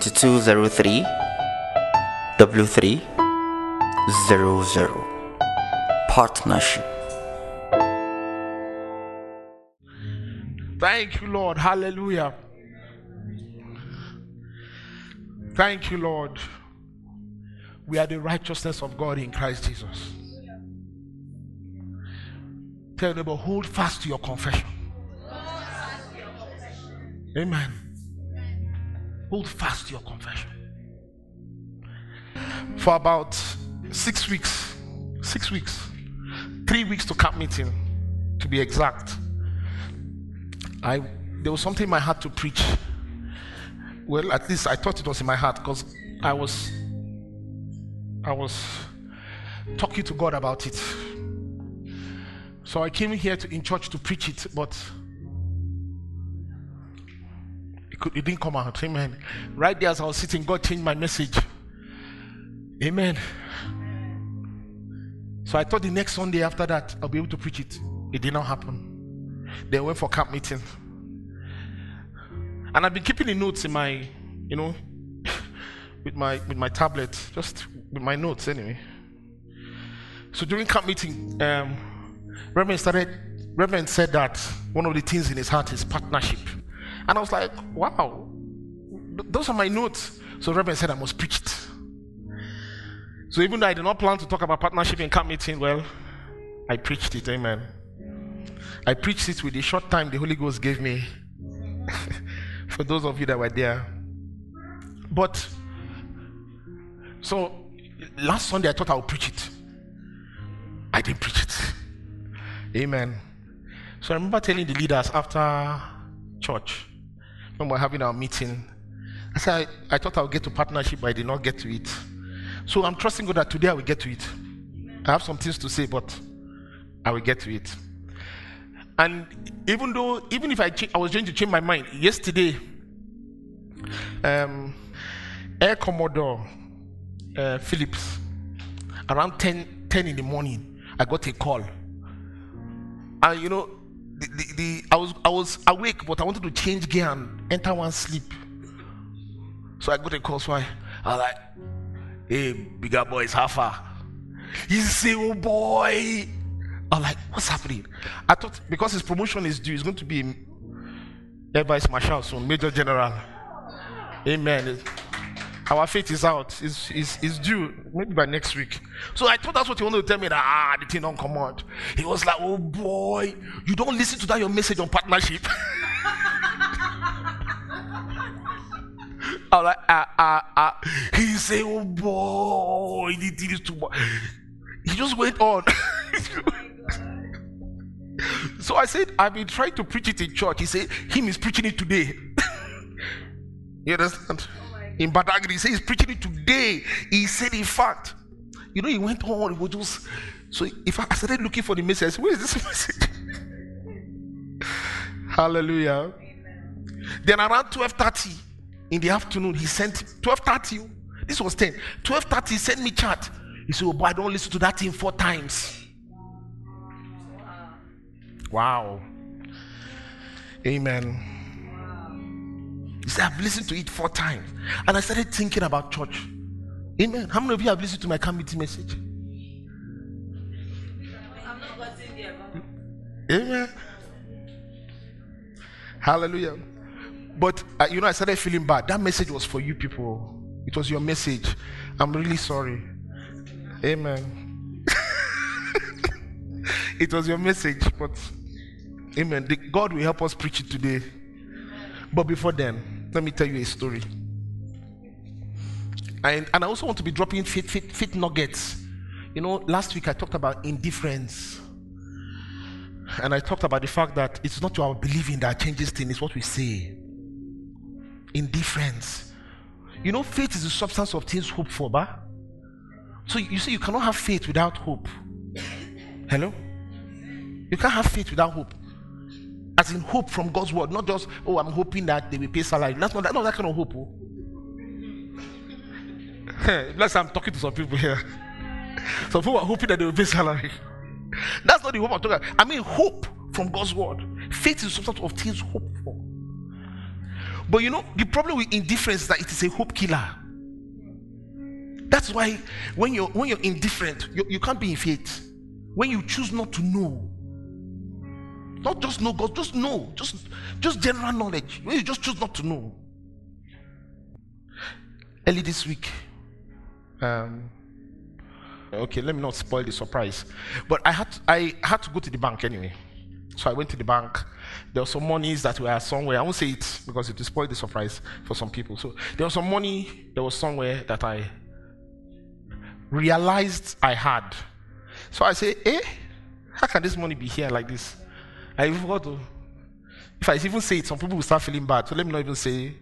2203 W3 00 Partnership. Thank you, Lord. Hallelujah. Thank you, Lord. We are the righteousness of God in Christ Jesus. Tell neighbor, hold fast to your confession. Amen. Hold fast your confession. For about six weeks, six weeks, three weeks to camp meeting, to be exact. I there was something in my heart to preach. Well, at least I thought it was in my heart because I was I was talking to God about it. So I came here to, in church to preach it, but could, it didn't come out. Amen. Right there as I was sitting, God changed my message. Amen. So I thought the next Sunday after that I'll be able to preach it. It did not happen. They went for camp meeting. And I've been keeping the notes in my, you know, with my with my tablet, just with my notes anyway. So during camp meeting, um, Reverend started. Reverend said that one of the things in his heart is partnership, and I was like, "Wow, those are my notes." So Reverend said I must preach it. So even though I did not plan to talk about partnership in camp meeting, well, I preached it. Amen. I preached it with the short time the Holy Ghost gave me. For those of you that were there, but so last Sunday I thought I would preach it. I didn't preach it. Amen. So I remember telling the leaders after church when We're having our meeting, I said I, I thought I would get to partnership, but I did not get to it. So I'm trusting God that today I will get to it. I have some things to say, but I will get to it. And even though, even if I, I was going to change my mind, yesterday, um, Air Commodore uh, Phillips, around 10, 10 in the morning, I got a call. And you know, the, the, the I was I was awake, but I wanted to change gear and enter one sleep. So I got a call. So I, I like, "Hey, bigger boys, how far?" He say, "Oh boy." I'm like, "What's happening?" I thought because his promotion is due, he's going to be Air Vice Marshal soon, Major General. Amen. Our faith is out. It's, it's, it's due maybe by next week. So I thought that's what he wanted to tell me that ah the thing don't come out. He was like, oh boy, you don't listen to that your message on partnership. I'm like, ah ah ah. He said, oh boy, he did this too much. He just went on. so I said, I've been trying to preach it in church. He said, him is preaching it today. you understand? In Badagry. He said he's preaching it today. He said, in fact, you know, he went on. He was just so. If I, started looking for the message, where is this message? Hallelujah. Then around twelve thirty in the afternoon, he sent twelve thirty. This was ten. Twelve thirty, he sent me chat. He said, "Oh boy, I don't listen to that thing four times." Wow. Amen. He said, I've listened to it four times. And I started thinking about church. Amen. How many of you have listened to my camp meeting message? Amen. Hallelujah. But uh, you know, I started feeling bad. That message was for you people. It was your message. I'm really sorry. Amen. it was your message, but Amen. The, God will help us preach it today. But before then, let me tell you a story. And, and I also want to be dropping fit, fit, fit nuggets. You know, last week I talked about indifference. And I talked about the fact that it's not our believing that changes things, it's what we say. Indifference. You know, faith is the substance of things hoped for, bah? So you see, you cannot have faith without hope. Hello? You can't have faith without hope as in hope from God's word, not just oh I'm hoping that they will pay salary. That's not that, not that kind of hope. Oh. Bless I'm talking to some people here. Some people are hoping that they will pay salary. That's not the hope I'm talking about. I mean hope from God's word. Faith is the substance of things hoped for. But you know, the problem with indifference is that it is a hope killer. That's why when you're when you're indifferent, you, you can't be in faith. When you choose not to know, not just know God, just know, just just general knowledge. You just choose not to know. Early this week, um, okay, let me not spoil the surprise, but I had to, I had to go to the bank anyway. So I went to the bank. There were some monies that were somewhere. I won't say it because it will spoil the surprise for some people. So there was some money that was somewhere that I realized I had. So I say, eh, how can this money be here like this? I forgot to. If I even say it, some people will start feeling bad. So let me not even say.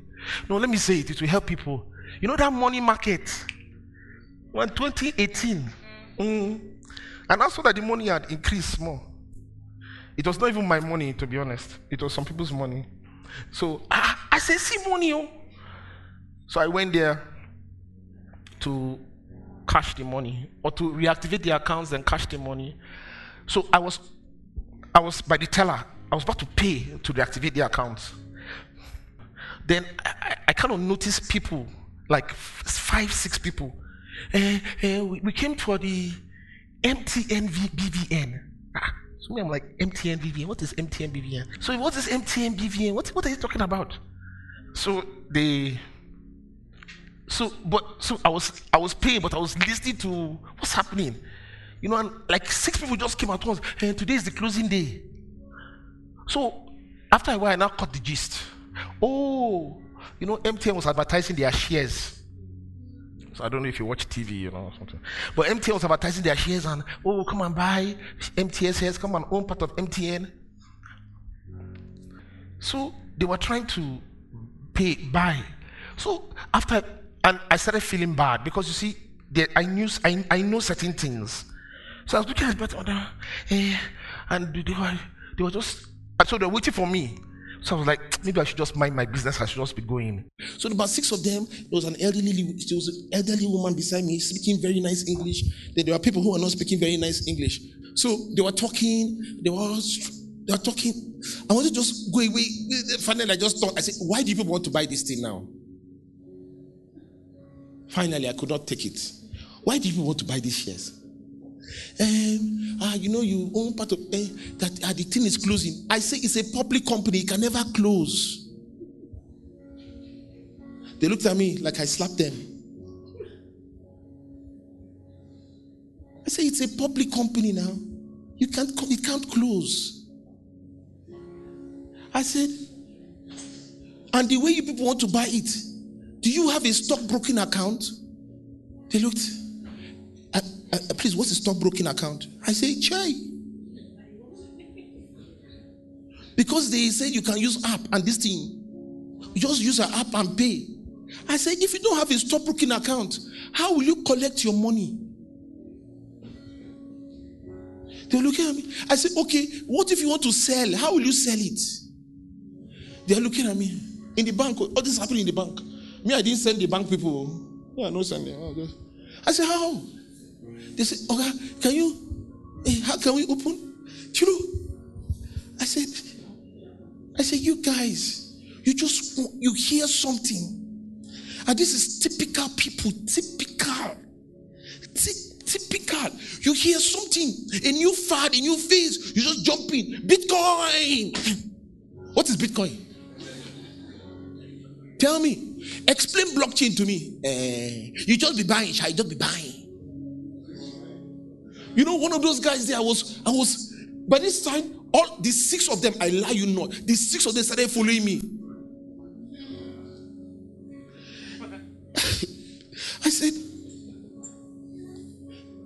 No, let me say it. It will help people. You know that money market? When 2018, mm, and I saw that the money had increased more. It was not even my money, to be honest. It was some people's money. So ah, I said, see money. Oh. So I went there to cash the money or to reactivate the accounts and cash the money. So I was I was by the teller. I was about to pay to reactivate the account. Then I, I kind of noticed people, like five, six people. Uh, uh, we, we, came for the MTN BVN. Ah, so I'm like, MTN BVN? What is MTN BVN? So what is MTN BVN? What, what are you talking about? So they so, but so I was I was paying, but I was listening to what's happening. You know, and like six people just came at once. And today is the closing day. So after a while, I now caught the gist. Oh, you know, MTN was advertising their shares. So I don't know if you watch TV, you know, something. But MTN was advertising their shares and oh, come and buy MTN shares, come and own part of MTN. So they were trying to pay buy. So after and I started feeling bad because you see, I knew I, I know certain things. So I was looking at better order, eh, and they were they were just so they were waiting for me. So I was like, maybe I should just mind my business. I should just be going. So about six of them, there was an elderly, there was an elderly woman beside me speaking very nice English. Then there were people who were not speaking very nice English. So they were talking. They were they were talking. I wanted to just go away. Finally, I just thought. I said, why do people want to buy this thing now? Finally, I could not take it. Why do you want to buy these shares? Um, ah, you know, you own part of uh, that. Uh, the thing is closing. I say it's a public company; it can never close. They looked at me like I slapped them. I say it's a public company now. You can't. It can't close. I said, and the way you people want to buy it, do you have a stockbroking account? They looked. Uh, uh, please, what's a stockbroking account? I say, Chai. Because they say you can use app and this thing. You just use an app and pay. I say, if you don't have a stockbroking account, how will you collect your money? They're looking at me. I say, okay, what if you want to sell? How will you sell it? They're looking at me. In the bank, all this happening in the bank. Me, I didn't send the bank people. Yeah, no sending. I said, how? They said, okay, can you? Hey, how can we open? You know, I said, I said, you guys, you just you hear something, and this is typical people, typical, T- typical. You hear something, a new fad, a new phase, you just jump in. Bitcoin. What is Bitcoin? Tell me. Explain blockchain to me. Uh, you just be buying, shall you just be buying? You know, one of those guys there, I was, I was, by this time, all the six of them, I lie you not, the six of them started following me. I said,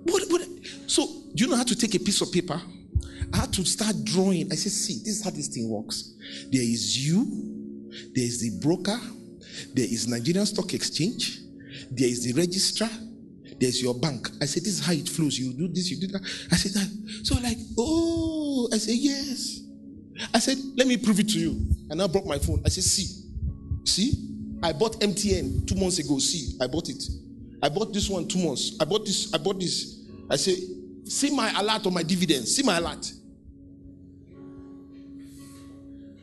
what, what? So, do you know how to take a piece of paper? I had to start drawing. I said, see, this is how this thing works. There is you, there is the broker, there is Nigerian Stock Exchange. There is the registrar. There's your bank. I said, this is how it flows. You do this, you do that. I said that. So like, oh, I said, yes. I said, let me prove it to you. And I brought my phone. I said, see, see, I bought MTN two months ago. See, I bought it. I bought this one two months. I bought this. I bought this. I say, see my alert on my dividends. See my alert.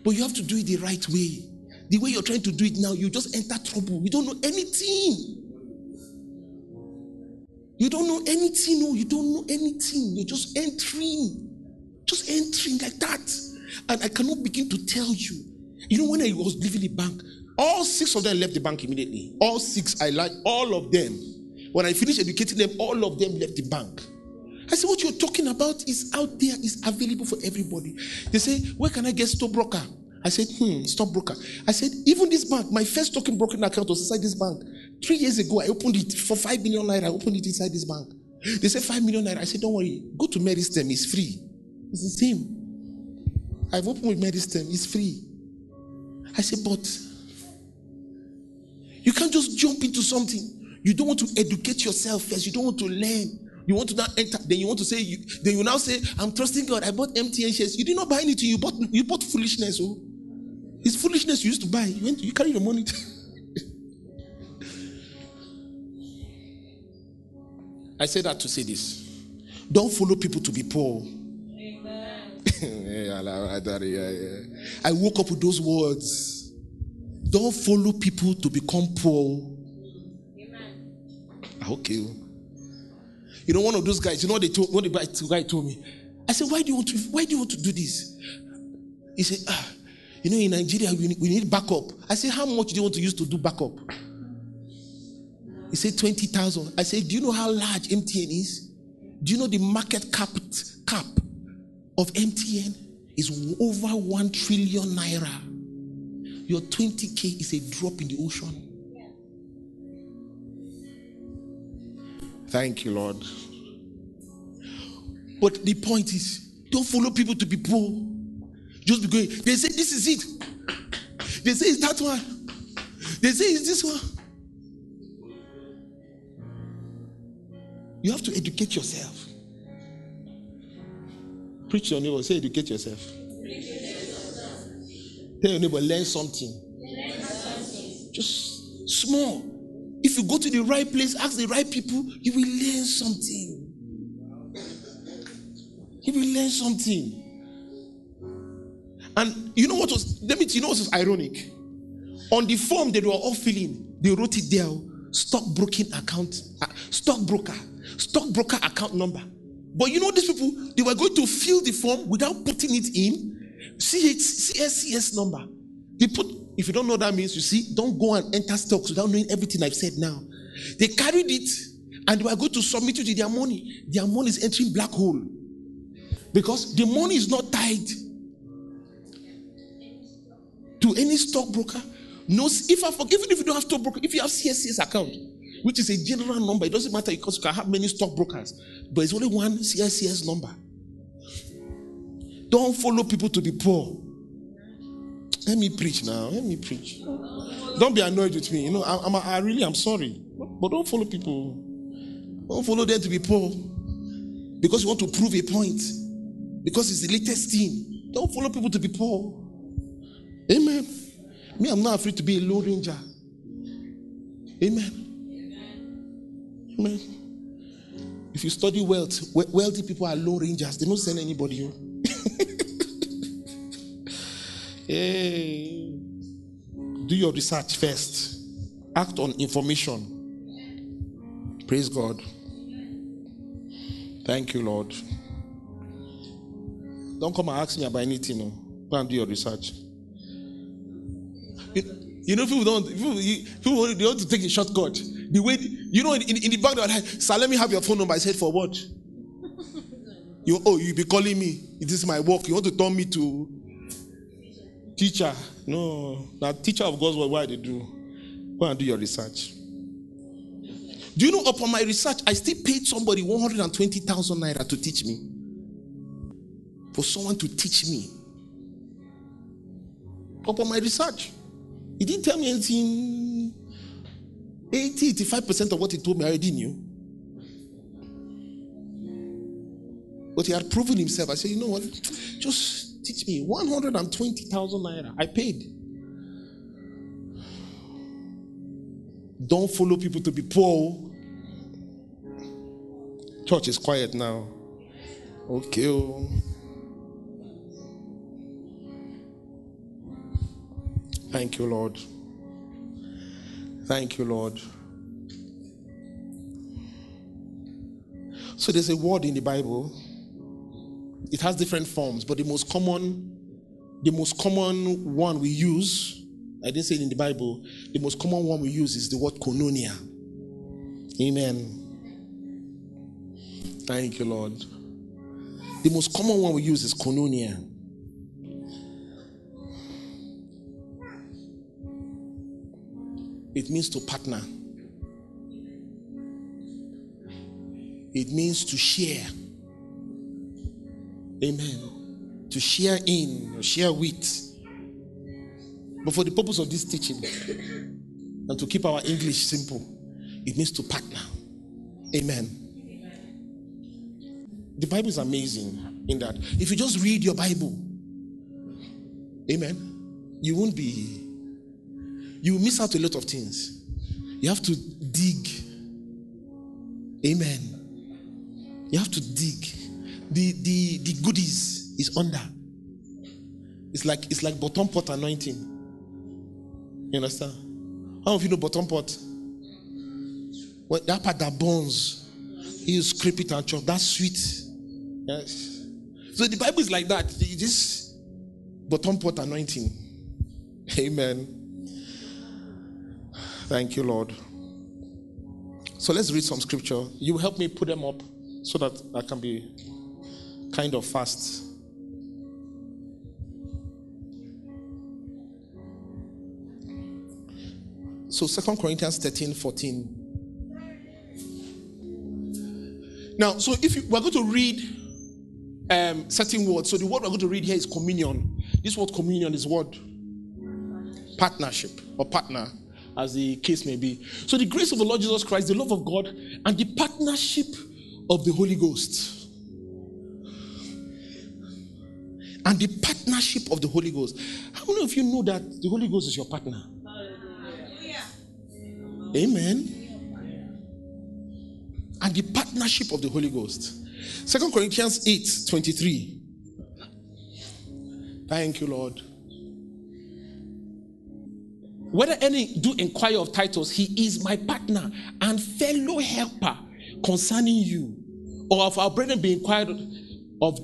But you have to do it the right way. the way you're trying to do it now, you just enter trouble. You don't know anything. You don't know anything. No, you don't know anything. You're just entering. Just entering like that. And I cannot begin to tell you. You know, when I was leaving the bank, all six of them left the bank immediately. All six, I like all of them. When I finished educating them, all of them left the bank. I said, What you're talking about is out there, is available for everybody. They say, Where can I get stockbroker? I said, Hmm, stockbroker. I said, Even this bank, my first stockbroking account was inside this bank. Three years ago, I opened it for five million naira. I opened it inside this bank. They said, Five million naira. I said, Don't worry, go to Meristem, it's free. It's the same. I've opened with Meristem, it's free. I said, But you can't just jump into something. You don't want to educate yourself first. You don't want to learn. You want to now enter. Then you want to say. You, then you now say, "I'm trusting God. I bought MTN shares." You did not buy anything. You bought. You bought foolishness. Oh, it's foolishness you used to buy. You went. You carry the money. I say that to say this. Don't follow people to be poor. I woke up with those words. Don't follow people to become poor. Ah, okay. You know, one of those guys, you know what they told what the guy- the guy told me? I said, Why do you want to why do you want to do this? He said, ah, you know, in Nigeria we need, we need backup. I said, How much do you want to use to do backup? He said 20,000. I said, Do you know how large MTN is? Do you know the market cap cap of MTN is over 1 trillion naira? Your 20k is a drop in the ocean. Thank you, Lord. But the point is, don't follow people to be poor. Just be going. They say this is it. They say it's that one. They say it's this one. You have to educate yourself. Preach your neighbor. Say educate yourself. Tell your neighbor learn something. Just small. If you go to the right place, ask the right people, you will learn something. You will learn something. And you know what was, let me, you know what was ironic? On the form they were all filling, they wrote it there stockbroking account, uh, stockbroker, stockbroker account number. But you know, these people, they were going to fill the form without putting it in CH, CSCS number. They put, if you don't know what that means, you see, don't go and enter stocks without knowing everything I've said now. They carried it and they were going to submit it to their money. Their money is entering black hole because the money is not tied to any stockbroker. No, if I forgive even if you don't have stockbroker, if you have CSCS account, which is a general number, it doesn't matter because you can have many stockbrokers, but it's only one CSCS number. Don't follow people to be poor. Let me preach now. Let me preach. Don't be annoyed with me. You know, I, I'm, I really am sorry, but don't follow people. Don't follow them to be poor because you want to prove a point. Because it's the latest thing. Don't follow people to be poor. Amen. Me, I'm not afraid to be a low ranger. Amen. Amen. If you study wealth, wealthy people are low rangers. They don't send anybody. hey. Do your research first. Act on information. Praise God. Thank you, Lord. Don't come and ask me about anything. Go and do your research. You, know, people don't. People, people they want to take a shortcut. The way you know, in, in the back, they're like, "Sir, let me have your phone number." I said, "For what?" You oh, you be calling me. It is my work. You want to turn me to teacher? No, now teacher of God's word. Why they do? Go and do your research. Do you know? Upon my research, I still paid somebody one hundred and twenty thousand naira to teach me. For someone to teach me. Upon my research, he didn't tell me anything. 80, 85% of what he told me I already knew. But he had proven himself. I said, you know what? Just teach me 120,000 naira. I paid. Don't follow people to be poor. Church is quiet now. Okay. Oh. Thank you, Lord. Thank you, Lord. So there's a word in the Bible. It has different forms, but the most common, the most common one we use, I didn't say it in the Bible, the most common one we use is the word koinonia. Amen. Thank you, Lord. The most common one we use is koinonia. It means to partner. It means to share. Amen. To share in, share with. But for the purpose of this teaching and to keep our English simple, it means to partner. Amen. The Bible is amazing in that if you just read your Bible, amen, you won't be, you miss out a lot of things. You have to dig. Amen. You have to dig. The the the goodies is under. It's like it's like bottom pot anointing. You understand? How of you know bottom pot? Well, that part that burns, you scrape it and chop. That's sweet. Yes. So the Bible is like that. This bottom pot anointing. Amen. Thank you, Lord. So let's read some scripture. You help me put them up so that I can be kind of fast. So Second Corinthians 13, 14. Now, so if you, we're going to read um, certain words, so the word we're going to read here is communion. This word communion is what? Partnership or partner, as the case may be. So the grace of the Lord Jesus Christ, the love of God, and the partnership of the Holy Ghost. And the partnership of the Holy Ghost. How many of you know that the Holy Ghost is your partner? Amen. And the partnership of the Holy Ghost. Second Corinthians 8 23. Thank you, Lord. Whether any do inquire of Titus, he is my partner and fellow helper concerning you, or of our brethren be inquired of,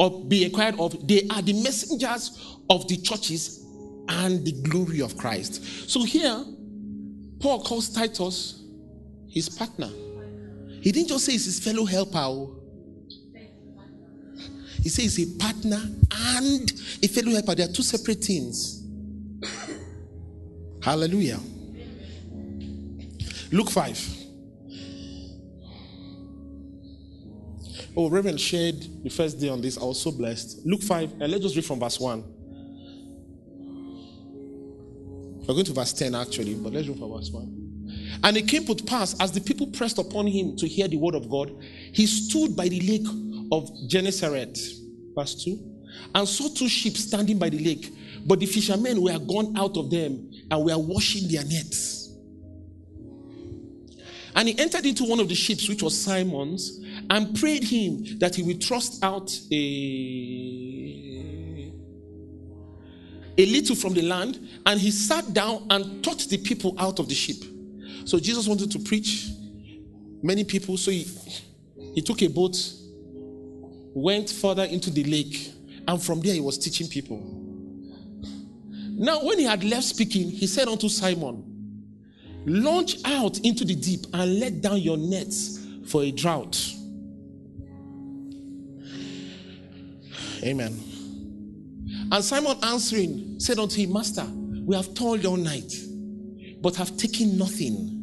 or be inquired of, they are the messengers of the churches and the glory of Christ. So here, Paul calls Titus his partner. He didn't just say he's his fellow helper. oh. He says he's a partner and a fellow helper. They are two separate things. Hallelujah. Luke 5. Oh, Reverend shared the first day on this. I was so blessed. Luke 5, and let's just read from verse 1. We're going to verse 10 actually, but let's read from verse 1. And it came to pass as the people pressed upon him to hear the word of God, he stood by the lake of Gennesaret, verse 2, and saw two ships standing by the lake. But the fishermen were gone out of them and were washing their nets. And he entered into one of the ships, which was Simon's, and prayed him that he would thrust out a, a little from the land. And he sat down and taught the people out of the ship. So Jesus wanted to preach many people. So he, he took a boat, went further into the lake, and from there he was teaching people. Now, when he had left speaking, he said unto Simon, Launch out into the deep and let down your nets for a drought. Amen. And Simon answering said unto him, Master, we have toiled all night, but have taken nothing.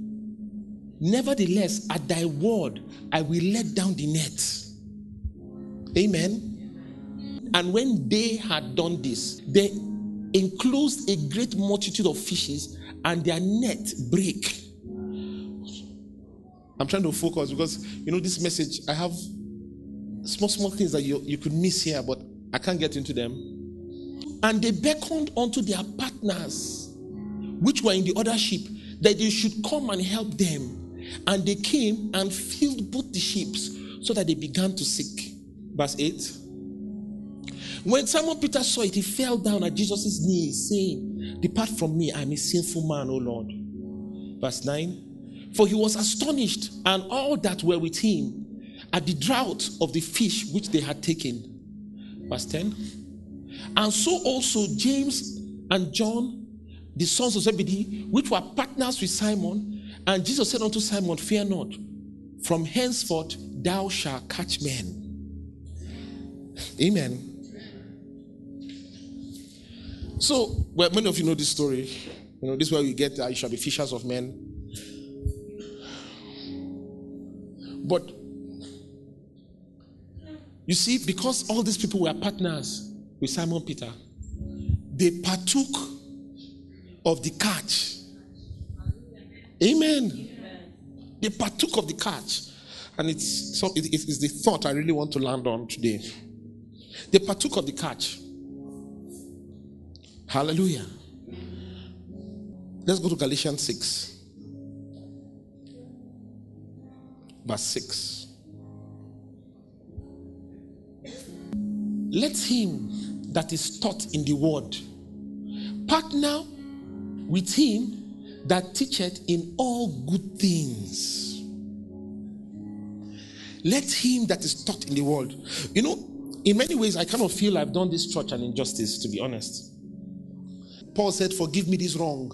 Nevertheless, at thy word, I will let down the net. Amen. And when they had done this, they enclosed a great multitude of fishes, and their net break. I'm trying to focus because you know this message. I have small, small things that you, you could miss here, but I can't get into them. And they beckoned unto their partners, which were in the other ship, that they should come and help them. And they came and filled both the ships so that they began to sink. Verse 8. When Simon Peter saw it, he fell down at Jesus' knees, saying, Depart from me, I'm a sinful man, O Lord. Verse 9 For he was astonished, and all that were with him, at the drought of the fish which they had taken. Verse 10 And so also James and John, the sons of Zebedee, which were partners with Simon. And Jesus said unto Simon, Fear not, from henceforth thou shalt catch men. Amen. So, well, many of you know this story. You know, this is where we get uh, you shall be fishers of men. But you see, because all these people were partners with Simon Peter, they partook of the catch. Amen. They partook of the catch. And it's, so it, it's the thought I really want to land on today. They partook of the catch. Hallelujah. Let's go to Galatians 6, verse 6. Let him that is taught in the word partner with him that teacheth in all good things. Let him that is taught in the world. You know, in many ways, I kind of feel I've done this church an injustice, to be honest. Paul said, Forgive me this wrong.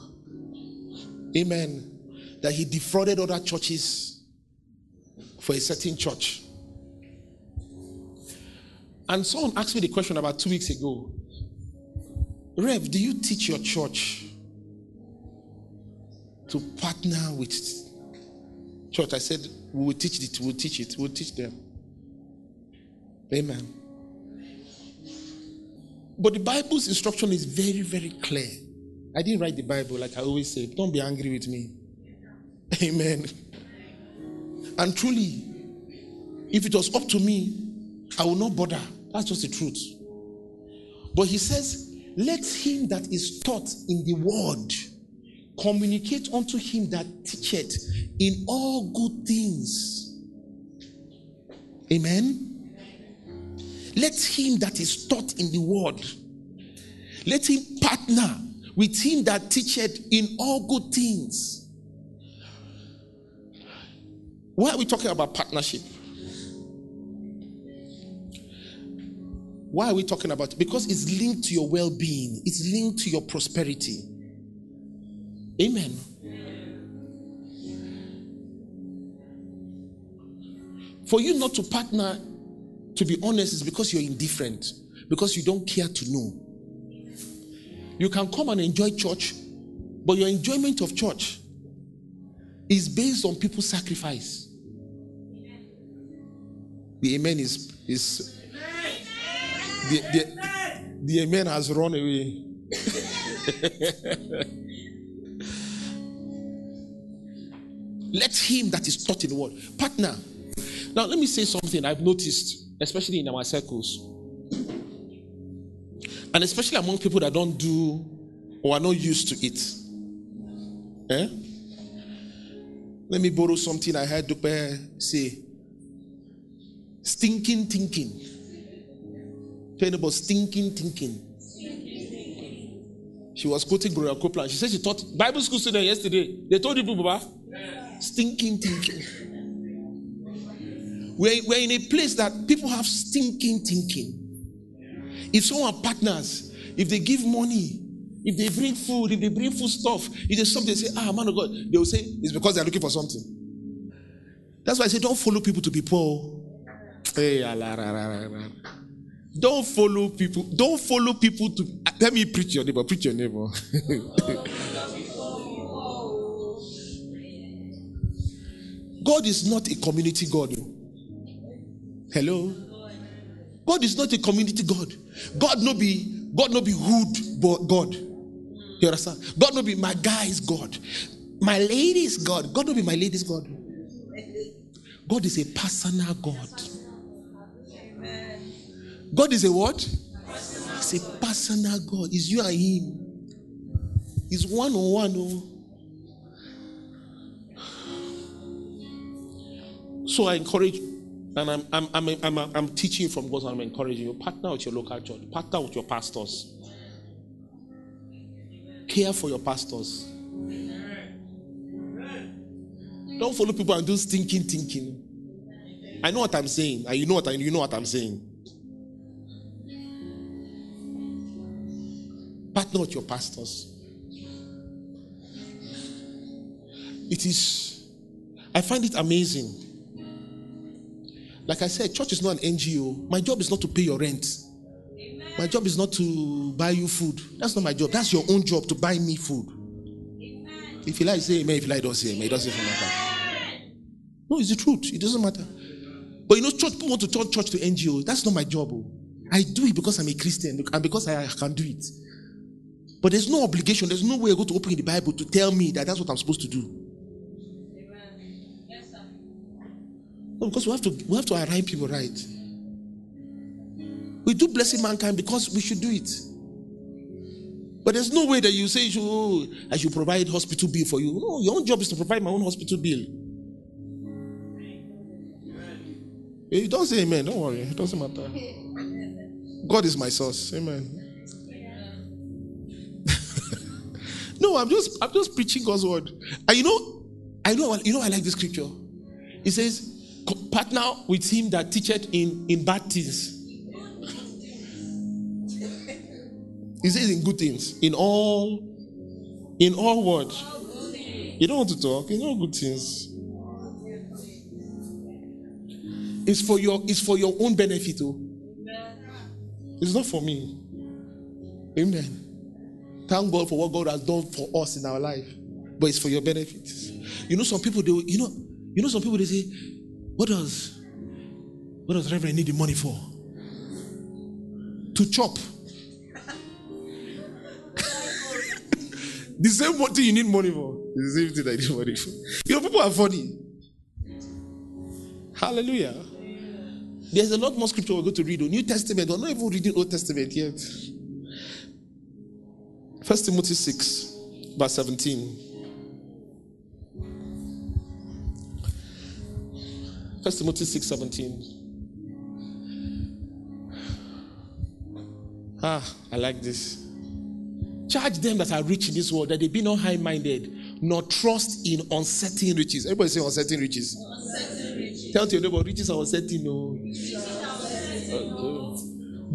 Amen. That he defrauded other churches for a certain church. And someone asked me the question about two weeks ago Rev, do you teach your church to partner with church? I said, We will teach it, we'll teach it, we'll teach them. Amen. But the Bible's instruction is very, very clear. I didn't write the Bible like I always say. Don't be angry with me. Amen. And truly, if it was up to me, I will not bother. That's just the truth. But he says, Let him that is taught in the word communicate unto him that teacheth in all good things. Amen. Let him that is taught in the word, let him partner with him that teacheth in all good things. Why are we talking about partnership? Why are we talking about it? Because it's linked to your well being, it's linked to your prosperity. Amen. For you not to partner to be honest, is because you're indifferent, because you don't care to know. You can come and enjoy church, but your enjoyment of church is based on people's sacrifice. The amen is is the, the, the amen has run away. Let him that is taught in the word partner. Now, let me say something I've noticed especially in our circles. And especially among people that don't do or are not used to it. Eh? Let me borrow something I heard Dupe say. Stinking thinking. Tell about stinking thinking. She was quoting Gloria Copeland. She said she taught Bible school student yesterday. They told you people, Stinking thinking. We're, we're in a place that people have stinking thinking. If someone partners, if they give money, if they bring food, if they bring food stuff, if there's something, they say, ah, man of God, they will say it's because they're looking for something. That's why I say, don't follow people to be poor. Hey, don't follow people. Don't follow people to. Let me preach your neighbor. Preach your neighbor. God is not a community God. Hello? God is not a community God. God no be God no be hood but God. You understand? God no be my guy's God. My lady's God. God no be my lady's God. God is a personal God. God is a what? It's a personal God. It's you and Him. It's one on one. Oh. So I encourage and I'm, I'm, I'm, I'm, I'm teaching from God, and I'm encouraging you. Partner with your local church, partner with your pastors. care for your pastors. Don't follow people and do stinking thinking. I know what I'm saying, and you know what I, you know what I'm saying. Partner with your pastors. It is, I find it amazing. Like I said, church is not an NGO. My job is not to pay your rent. My job is not to buy you food. That's not my job. That's your own job to buy me food. If you like, say amen. If you like, don't say amen. It doesn't matter. No, it's the truth. It doesn't matter. But you know, church people want to turn church to NGO. That's not my job. oh. I do it because I'm a Christian and because I can do it. But there's no obligation. There's no way I go to open the Bible to tell me that that's what I'm supposed to do. No, because we have to we have to align people right. We do blessing mankind because we should do it. But there's no way that you say oh, I should provide hospital bill for you. No, your own job is to provide my own hospital bill. Eh, you don't say amen. Don't worry. It doesn't matter. God is my source. Amen. no, I'm just I'm just preaching God's word. And you know, I know you know I like this scripture. It says, "Co- partner with him that teacheth in, in bad things. He says in good things. In all, in all what? You don't want to talk, in all good things. It's for your it's for your own benefit, oh. It's not for me. Amen. Thank God for what God has done for us in our life. But it's for your benefit. You know, some people they you know, you know, some people they say, What does what does Reverend need the money for? To chop. the same one thing you need money for. The same thing I need money for. You know, people are funny. Hallelujah. There's a lot more scripture we're going to read. The New Testament, we're not even reading Old Testament yet. First Timothy 6, verse 17. First Timothy 6, 17. Ah, I like this. Charge them that are rich in this world that they be not high minded, nor trust in uncertain riches. Everybody say uncertain riches. riches. Tell your neighbor, riches are uncertain. No.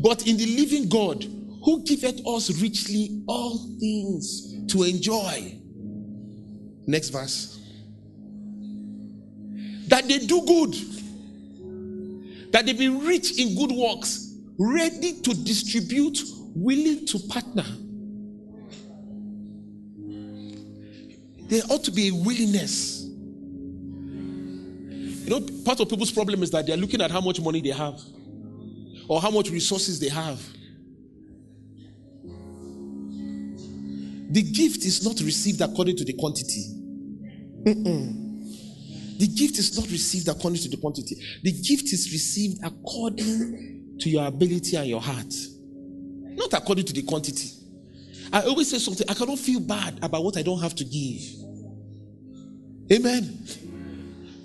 But in the living God, who giveth us richly all things to enjoy. Next verse. That they do good, that they be rich in good works, ready to distribute, willing to partner. There ought to be a willingness. You know, part of people's problem is that they're looking at how much money they have or how much resources they have. The gift is not received according to the quantity. Mm-mm. The gift is not received according to the quantity. The gift is received according to your ability and your heart, not according to the quantity. I always say something, I cannot feel bad about what I don't have to give. Amen.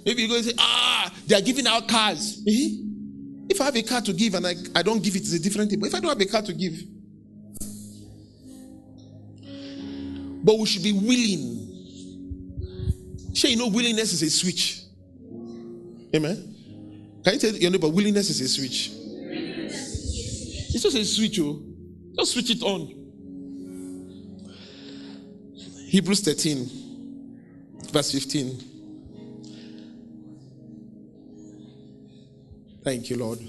Maybe you're going to say, ah, they are giving out cars. Eh? If I have a car to give and I, I don't give it, it's a different thing. But if I don't have a car to give, but we should be willing. Sure, you know, willingness is a switch. Amen. Can you tell your neighbor, willingness is a switch? It's just a switch, oh. Just switch it on. Hebrews 13, verse 15. Thank you, Lord.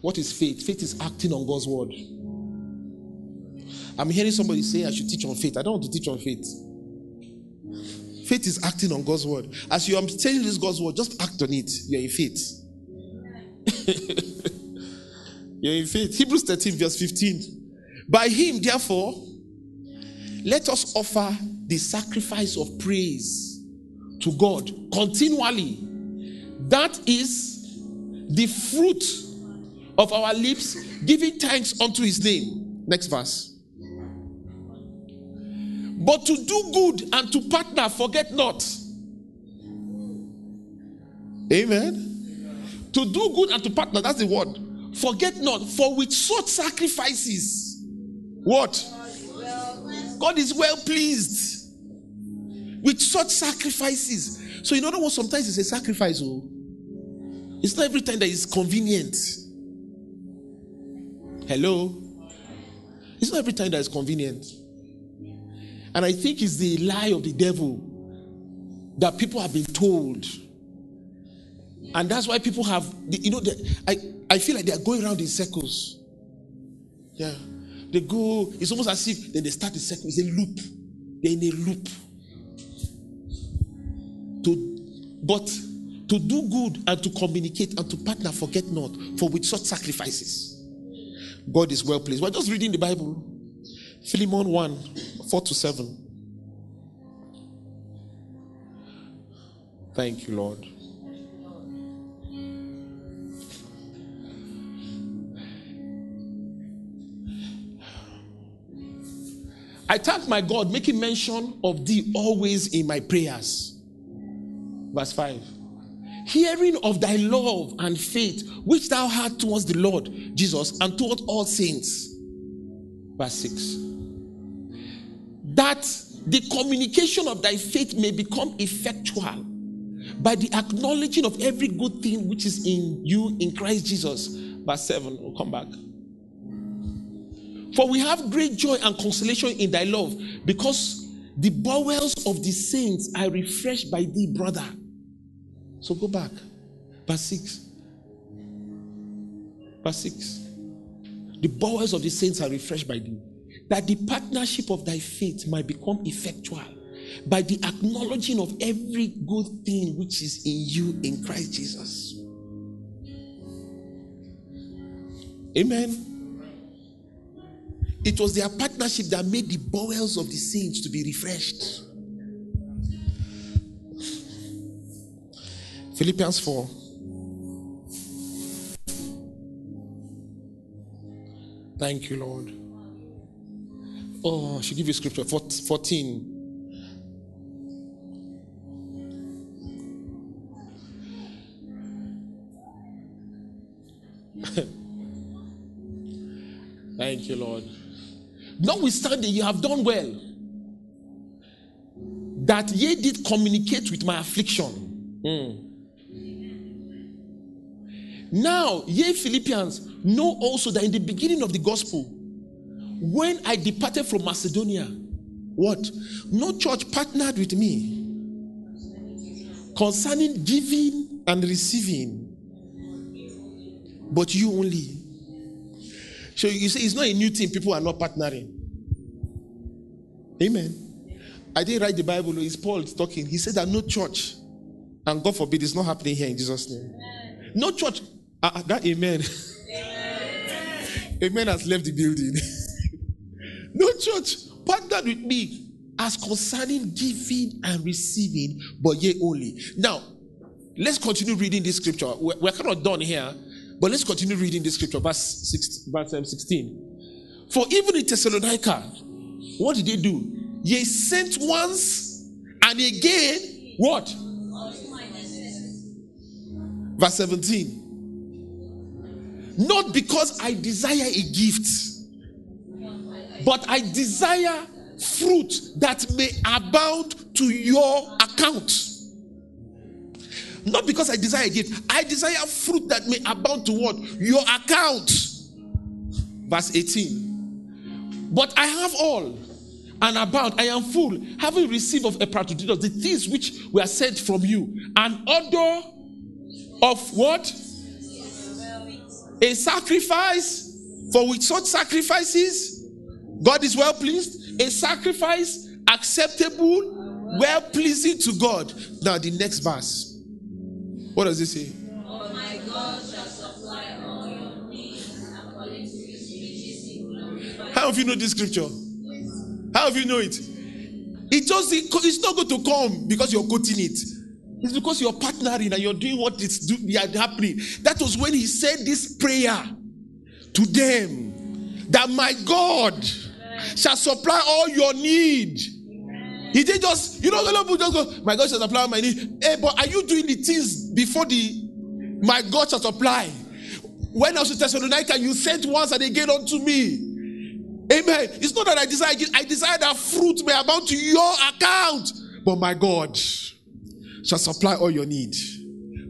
What is faith? Faith is acting on God's word. I'm hearing somebody say I should teach on faith. I don't want to teach on faith. Faith is acting on God's word. As you are telling this God's word, just act on it. You're in faith. You're in faith. Hebrews 13, verse 15. By him, therefore, let us offer the sacrifice of praise to God continually. That is the fruit of our lips, giving thanks unto his name. Next verse. But to do good and to partner, forget not. Amen. To do good and to partner, that's the word. Forget not, for with such sacrifices, what? God is well pleased with such sacrifices. So, in other words, sometimes it's a sacrifice. Oh, it's not every time that it's convenient. Hello? It's not every time that it's convenient. And I think it's the lie of the devil that people have been told. And that's why people have, you know, I, I feel like they are going around in circles. Yeah. They go, it's almost as if then they start the circle. It's a loop. They're in a loop. To, but to do good and to communicate and to partner, forget not, for with such sacrifices. God is well pleased. We're just reading the Bible. Philemon 1 4 to 7. Thank you, Lord. I thank my God, making mention of thee always in my prayers. Verse 5 hearing of thy love and faith which thou had towards the Lord Jesus and towards all saints. Verse 6. That the communication of thy faith may become effectual by the acknowledging of every good thing which is in you in Christ Jesus. Verse 7. We'll come back. For we have great joy and consolation in thy love, because the bowels of the saints are refreshed by thee, brother. So go back. Verse 6. Verse 6. The bowels of the saints are refreshed by thee, that the partnership of thy faith might become effectual by the acknowledging of every good thing which is in you in Christ Jesus. Amen. It was their partnership that made the bowels of the saints to be refreshed. Philippians 4. Thank you, Lord. Oh, I should give you scripture 14. Thank you, Lord. Notwithstanding, you have done well that ye did communicate with my affliction. Mm. Now, ye Philippians, know also that in the beginning of the gospel, when I departed from Macedonia, what? No church partnered with me concerning giving and receiving, but you only. So you say it's not a new thing, people are not partnering. Amen. I didn't write the Bible, it's Paul talking. He said that no church, and God forbid, it's not happening here in Jesus' name. No church uh, that amen. Amen. amen has left the building. no church partnered with me as concerning giving and receiving, but ye only. Now, let's continue reading this scripture. We're, we're kind of done here, but let's continue reading this scripture, verse, six, verse um, 16. For even in Thessalonica, what did they do? Ye sent once and again, what? Verse 17. Not because I desire a gift, but I desire fruit that may abound to your account. Not because I desire a gift, I desire fruit that may abound to what? Your account. Verse 18. But I have all and abound. I am full, having received of Epaphroditus the things which were sent from you, an order of what? a sacrifice for with such sacrifices god is well pleased. A sacrifice acceptable well pleasing to god. Now the next verse. What does it say? Oh my god supply your how have you know this scripture? How have you know it? It just it's not going to come because you're quoting it. It's because you're partnering and you're doing what is do, happening. That was when he said this prayer to them that my God shall supply all your need. He did just, you know, the Lord just go, my God shall supply my need. Hey, but are you doing the things before the my God shall supply? When I was in Thessalonica, you sent once and again unto me. Amen. It's not that I desire I desire that fruit may amount to your account. But my God shall supply all your need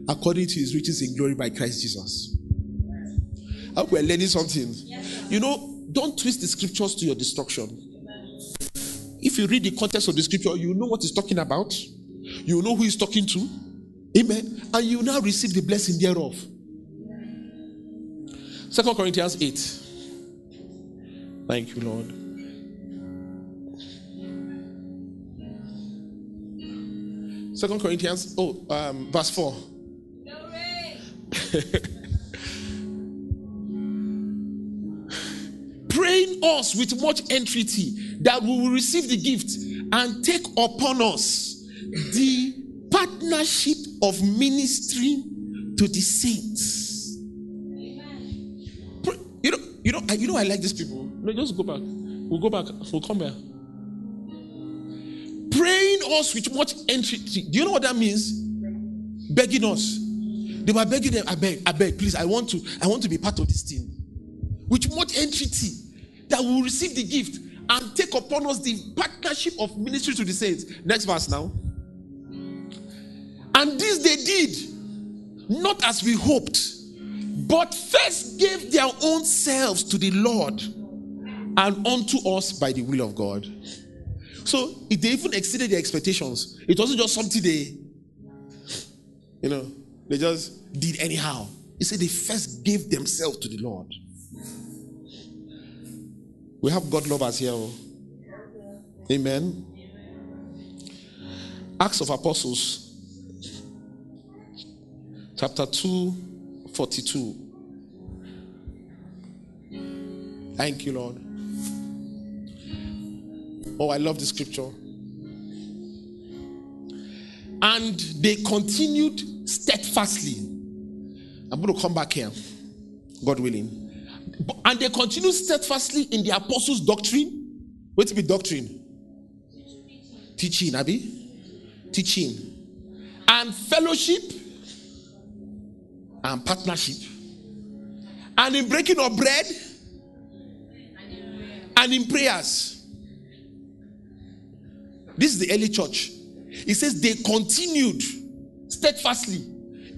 according to his riches in glory by Christ Jesus. I hope we're learning something. You know, don't twist the scriptures to your destruction. If you read the context of the scripture, you know what he's talking about. You know who he's talking to. Amen. And you now receive the blessing thereof. Second Corinthians 8. Thank you, Lord. Second Corinthians, oh, um, verse 4. Praying us with much entreaty that we will receive the gift and take upon us the partnership of ministry to the saints. You know, you know, you know, I like these people. No, just go back. We'll go back. We'll come here. Praying us with much entreaty. Do you know what that means? Begging us. They were begging them, I beg, I beg, please, I want to, I want to be part of this thing. With much entreaty that we will receive the gift and take upon us the partnership of ministry to the saints. Next verse now. And this they did, not as we hoped, but first gave their own selves to the Lord and unto us by the will of God. So they even exceeded their expectations, it wasn't just something they, you know, they just did anyhow. He said they first gave themselves to the Lord. We have God lovers here. oh. Amen. Acts of Apostles, chapter 2, 42. Thank you, Lord. Oh, I love the scripture. And they continued steadfastly. I'm going to come back here, God willing. And they continued steadfastly in the apostles' doctrine. What be doctrine? Teaching, Abby. Teaching. And fellowship and partnership. And in breaking of bread and in prayers. This is the early church. It says they continued steadfastly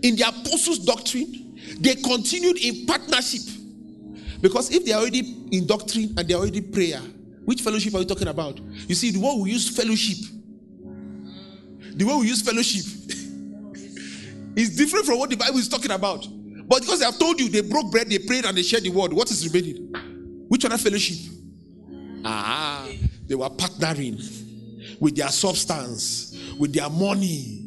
in the apostles' doctrine, they continued in partnership. Because if they are already in doctrine and they are already prayer, which fellowship are you talking about? You see, the way we use fellowship, the way we use fellowship is different from what the Bible is talking about. But because they have told you they broke bread, they prayed, and they shared the word, what is remaining? Which other fellowship? Ah, they were partnering with their substance, with their money.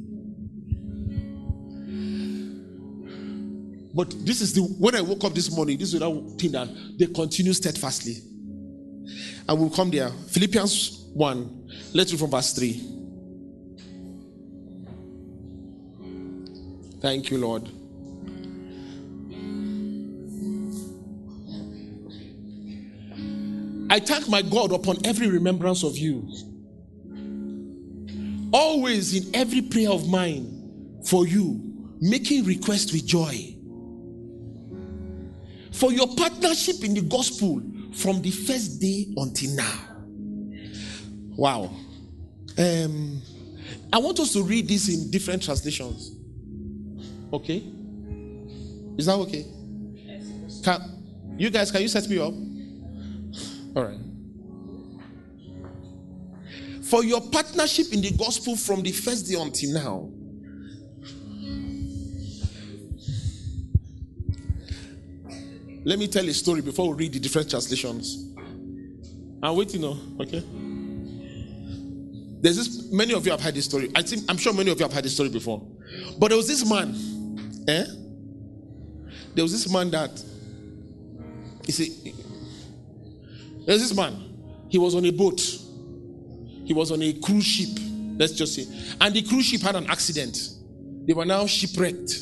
But this is the when I woke up this morning, this is the thing that they continue steadfastly. And we'll come there. Philippians 1. Let's read from verse 3. Thank you, Lord. I thank my God upon every remembrance of you. Always in every prayer of mine for you, making request with joy. For your partnership in the gospel from the first day until now. Wow. Um, I want us to read this in different translations. Okay? Is that okay? Can, you guys, can you set me up? All right. For your partnership in the gospel from the first day until now. Let me tell a story before we read the different translations. I'm waiting now, okay? There's this many of you have heard this story. I think I'm sure many of you have heard this story before. But there was this man, eh? There was this man that you see, there's this man. He was on a boat. He was on a cruise ship. Let's just say. And the cruise ship had an accident. They were now shipwrecked.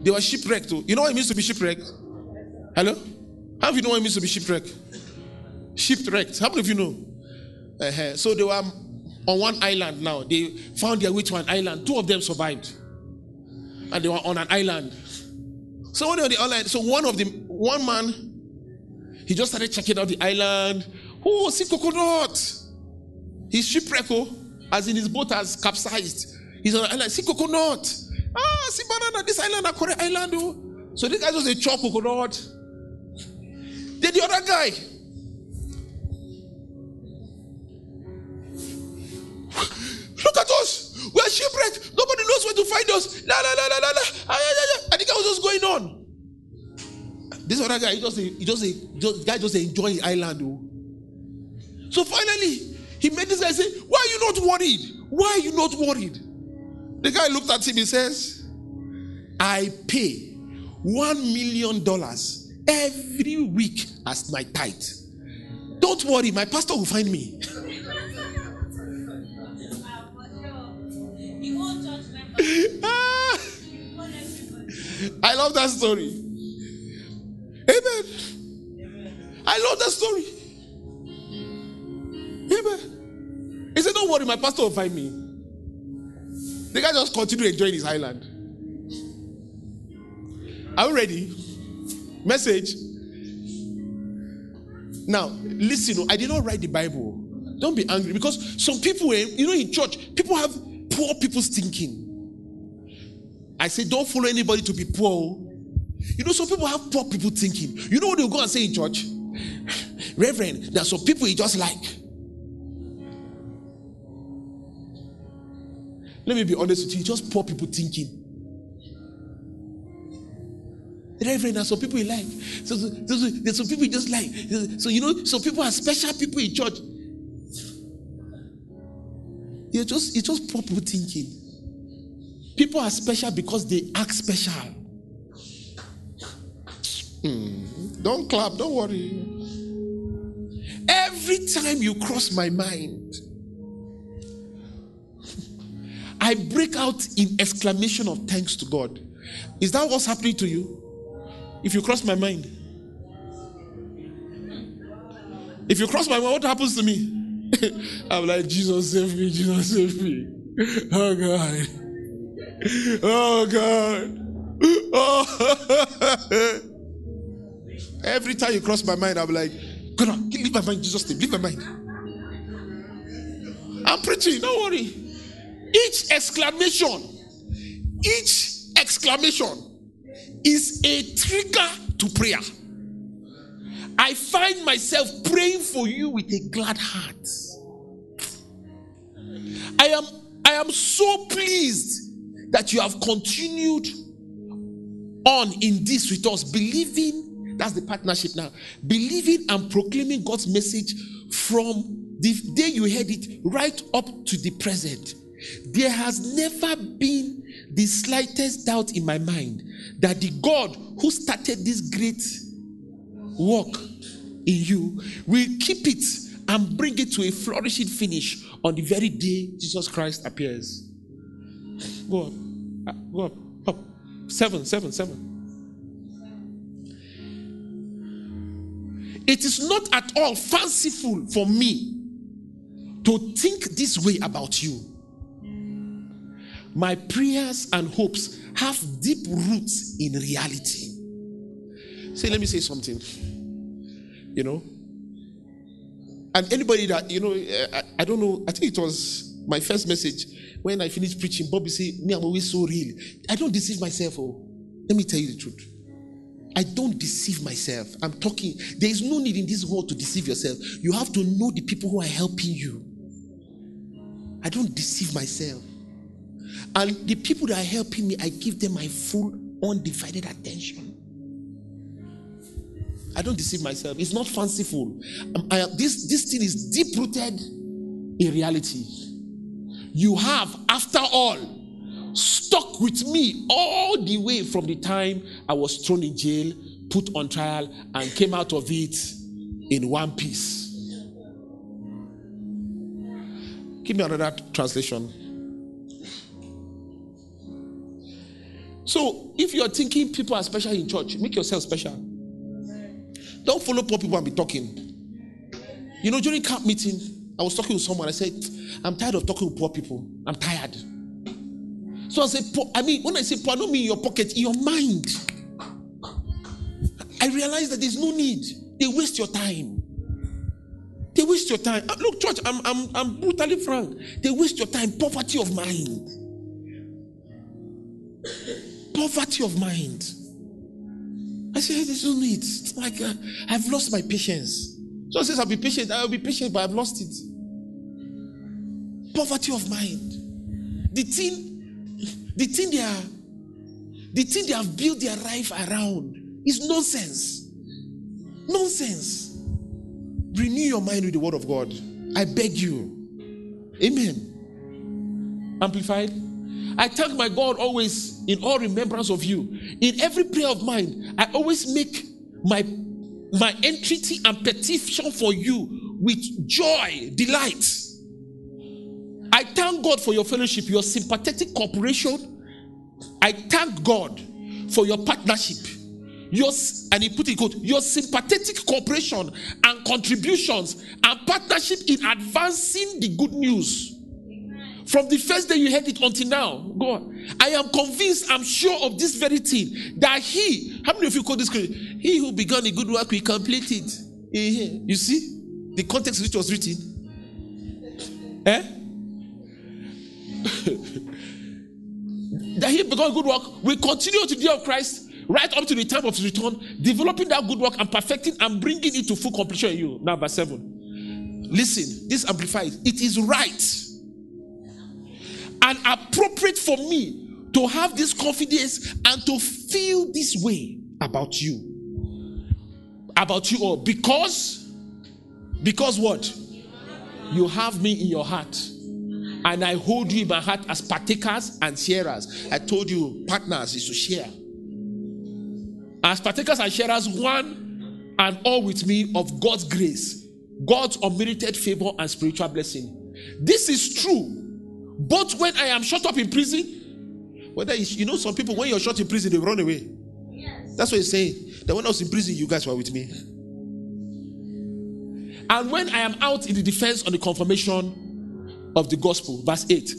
They were shipwrecked. too. You know what it means to be shipwrecked? Hello? How do you know what it means to be shipwrecked? Shipwrecked. How many of you know? Uh-huh. So they were on one island now. They found their way to an island. Two of them survived. And they were on an island. So when they were on the island, so one of them, one man, He just started checking out the island. Oh, see coconut. His shipwreck, oh, as in his boat has capsized. He's on the island. See coconut. Ah, see banana. This island, Akure Island. Oh. So this guy was a chop coconut. Then the other guy. Look at us. We're shipwrecked. Nobody knows where to find us. La la la la la la. And the guy was just going on. This other guy, he just, he just, he just guy just the island. Oh. So finally, he made this guy say, Why are you not worried? Why are you not worried? The guy looked at him, he says, I pay one million dollars every week as my tithe. Don't worry, my pastor will find me. I love that story. Amen. I love that story. Amen. He said, Don't worry, my pastor will find me. The guy just continued enjoying his island. Are you ready? Message. Now, listen, oh, I did not write the Bible. Don't be angry because some people, you know, in church, people have poor people's thinking. I say, don't follow anybody to be poor. Oh. You know, some people have poor people thinking. You know what they'll go and say in church? Reverend, there are some people you just like. Let me be honest with you, just poor people thinking. Reverend, there are some people you like. So, so, so, there's some people you just like. So, you know, some people are special people in church. You're just, it's just poor people thinking. People are special because they act special. Hmm. Don't clap, don't worry. Every time you cross my mind, I break out in exclamation of thanks to God. Is that what's happening to you? If you cross my mind, if you cross my mind, what happens to me? I'm like, Jesus save me, Jesus save me. Oh God. Oh God. Oh. Every time you cross my mind, I'm like, God, leave my mind, Jesus name, leave my mind. I'm preaching, don't worry. Each exclamation, each exclamation is a trigger to prayer. I find myself praying for you with a glad heart. I am I am so pleased that you have continued on in this with us, believing that's the partnership now, believing and proclaiming God's message from the day you heard it right up to the present. There has never been the slightest doubt in my mind that the God who started this great work in you will keep it and bring it to a flourishing finish on the very day Jesus Christ appears. Go up. Uh, Go up. Up. Seven, seven, seven. It is not at all fanciful for me to think this way about you. My prayers and hopes have deep roots in reality. Say, let me say something. You know, and anybody that you know, eh, I, I don't know. I think it was my first message when I finished preaching. Bobby said, "Me, I'm always so real. I don't deceive myself. Oh, let me tell you the truth. I don't deceive myself. I'm talking. There is no need in this world to deceive yourself. You have to know the people who are helping you. I don't deceive myself. And the people that are helping me, I give them my full, undivided attention. I don't deceive myself. It's not fanciful. Um, I- this, this thing is deep rooted in reality. You have, after all, stuck with me all the way from the time I was thrown in jail, put on trial, and came out of it in one piece. Give me another translation. So, if you're thinking people are special in church, make yourself special. Don't follow poor people and be talking. You know, during camp meeting, I was talking to someone. I said, I'm tired of talking with poor people. I'm tired. So I said, poor, I mean, when I say poor, I don't mean in your pocket, in your mind. I realized that there's no need. They waste your time. They waste your time. Uh, Look, church, I'm, I'm, I'm brutally frank. They waste your time. Poverty of mind. Poverty of mind. I say, there's no need. It's like uh, I've lost my patience. So says, I'll be patient. I'll be patient, but I've lost it. Poverty of mind. The thing, the thing they are, the thing they have built their life around is nonsense. Nonsense. Renew your mind with the word of God. I beg you. Amen. Amplified. I thank my God always in all remembrance of you. In every prayer of mine, I always make my my entreaty and petition for you with joy, delight. I thank God for your fellowship, your sympathetic cooperation. I thank God for your partnership. Your, and he put it good, your sympathetic cooperation and contributions and partnership in advancing the good news. From the first day you heard it until now, God, I am convinced, I'm sure of this very thing that He, how many of you call this? He who began a good work will complete it. You see the context which was written. Eh? that He began a good work will continue to the day of Christ right up to the time of His return, developing that good work and perfecting and bringing it to full completion in you. Now, verse seven. Listen, this amplifies. It is right and appropriate for me to have this confidence and to feel this way about you. About you all. Because, because what? You have me in your heart. And I hold you in my heart as partakers and sharers. I told you, partners is to share. As partakers and sharers, one and all with me of God's grace, God's unmerited favor and spiritual blessing. This is true both when I am shut up in prison, whether you know some people when you're shut in prison, they run away. Yes. That's what he's saying. That when I was in prison, you guys were with me. And when I am out in the defense on the confirmation of the gospel, verse 8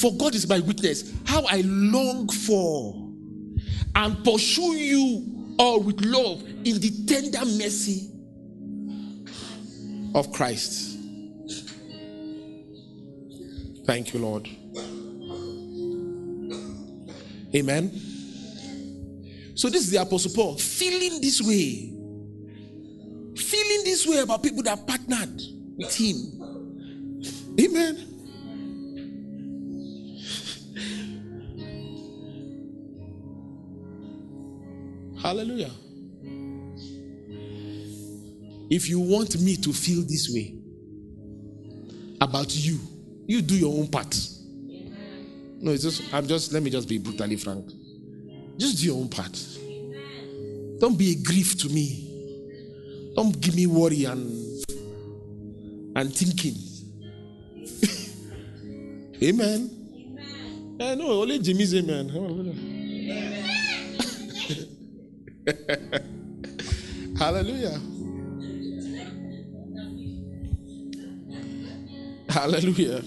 For God is my witness, how I long for and pursue you all with love in the tender mercy of Christ. Thank you, Lord. Amen. So, this is the Apostle Paul feeling this way, feeling this way about people that partnered with him. Amen. Hallelujah. If you want me to feel this way about you, you do your own part. No, it's just, I'm just, let me just be brutally frank. Just do your own part. Don't be a grief to me. Don't give me worry and and thinking. amen. amen. Eh, no, only Jimmy's amen. Hallelujah. Hallelujah.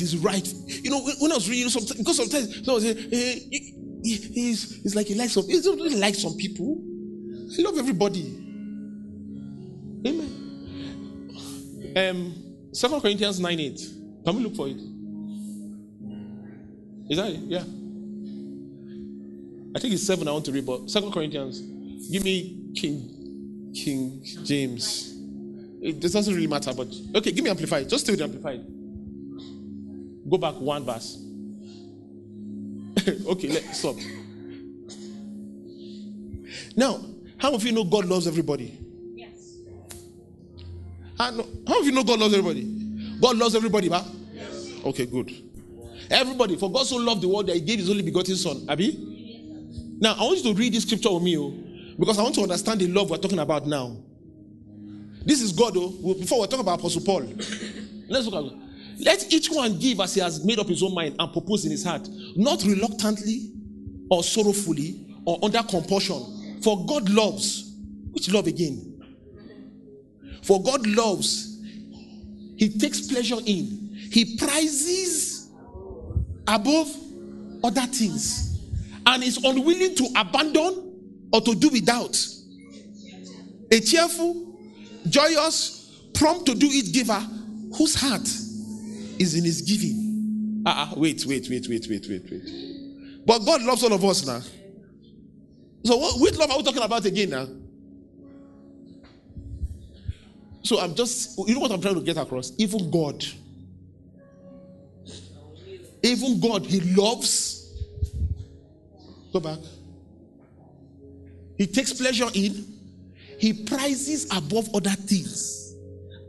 It is right. You know, when I was reading something, because sometimes someone say, hey, he, he, he's, he's like he likes some, he doesn't really like some people. I love everybody. Amen. Um, Second Corinthians 9 8. Can we look for it? Is that it? Yeah. I think it's 7 I want to read, but Second Corinthians. Give me King King James. It doesn't really matter, but okay, give me amplified. Just stay with amplified. Go back one verse. okay, let's stop. Now, how many of you know God loves everybody? Yes. Ah, how, how of you know God loves everybody? God loves everybody, ba? Yes. Okay, good. Everybody, for God so loved the world that He gave His only begotten Son. Abi? Now, I want you to read this scripture with me, oh, because I want to understand the love we're talking about now. This is God, oh. Before we're talking about Apostle Paul, let's look at let each one give as he has made up his own mind and proposed in his heart, not reluctantly or sorrowfully or under compulsion. For God loves, which love again? For God loves, He takes pleasure in, He prizes above other things. and is unwilling to abandon or to do without. A cheerful, joyous, prompt to do it giver whose heart is in his giving. Ah, uh wait, wait, wait, wait, wait, wait, wait. But God loves all of us now. So, what, which love are we talking about again now? So, I'm just, you know what I'm trying to get across? Even God, even God, He loves. Go back. He takes pleasure in, He prizes above other things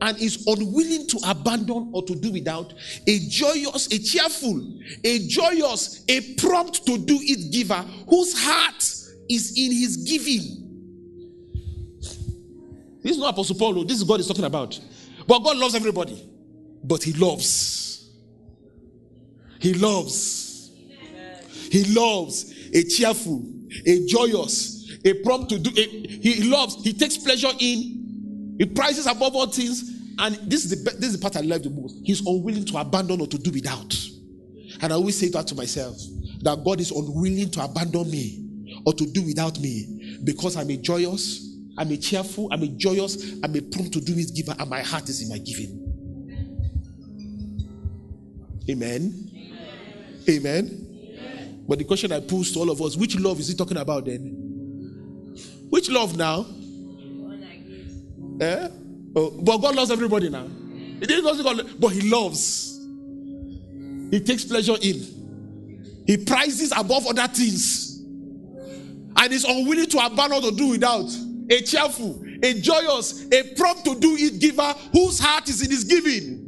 and is unwilling to abandon or to do without, a joyous, a cheerful, a joyous, a prompt to do it giver whose heart is in his giving. This is not Apostle Paul, oh. this is God is talking about. But God loves everybody. But he loves. He loves. He loves a cheerful, a joyous, a prompt to do. A, he loves. He takes pleasure in. He prizes above all things. And this is the this is the part I love the most. He's unwilling to abandon or to do without. And I always say that to myself that God is unwilling to abandon me or to do without me because I'm a joyous, I'm a cheerful, I'm a joyous, I'm a prompt to do his giver, and my heart is in my giving. Amen. Amen. Amen. But the question I pose to all of us which love is he talking about then? Which love now? Eh? Oh, but God loves everybody now. He doesn't God, but He loves. He takes pleasure in. He prizes above other things, and is unwilling to abandon or do without. A cheerful, a joyous, a prompt to do it giver whose heart is in His giving.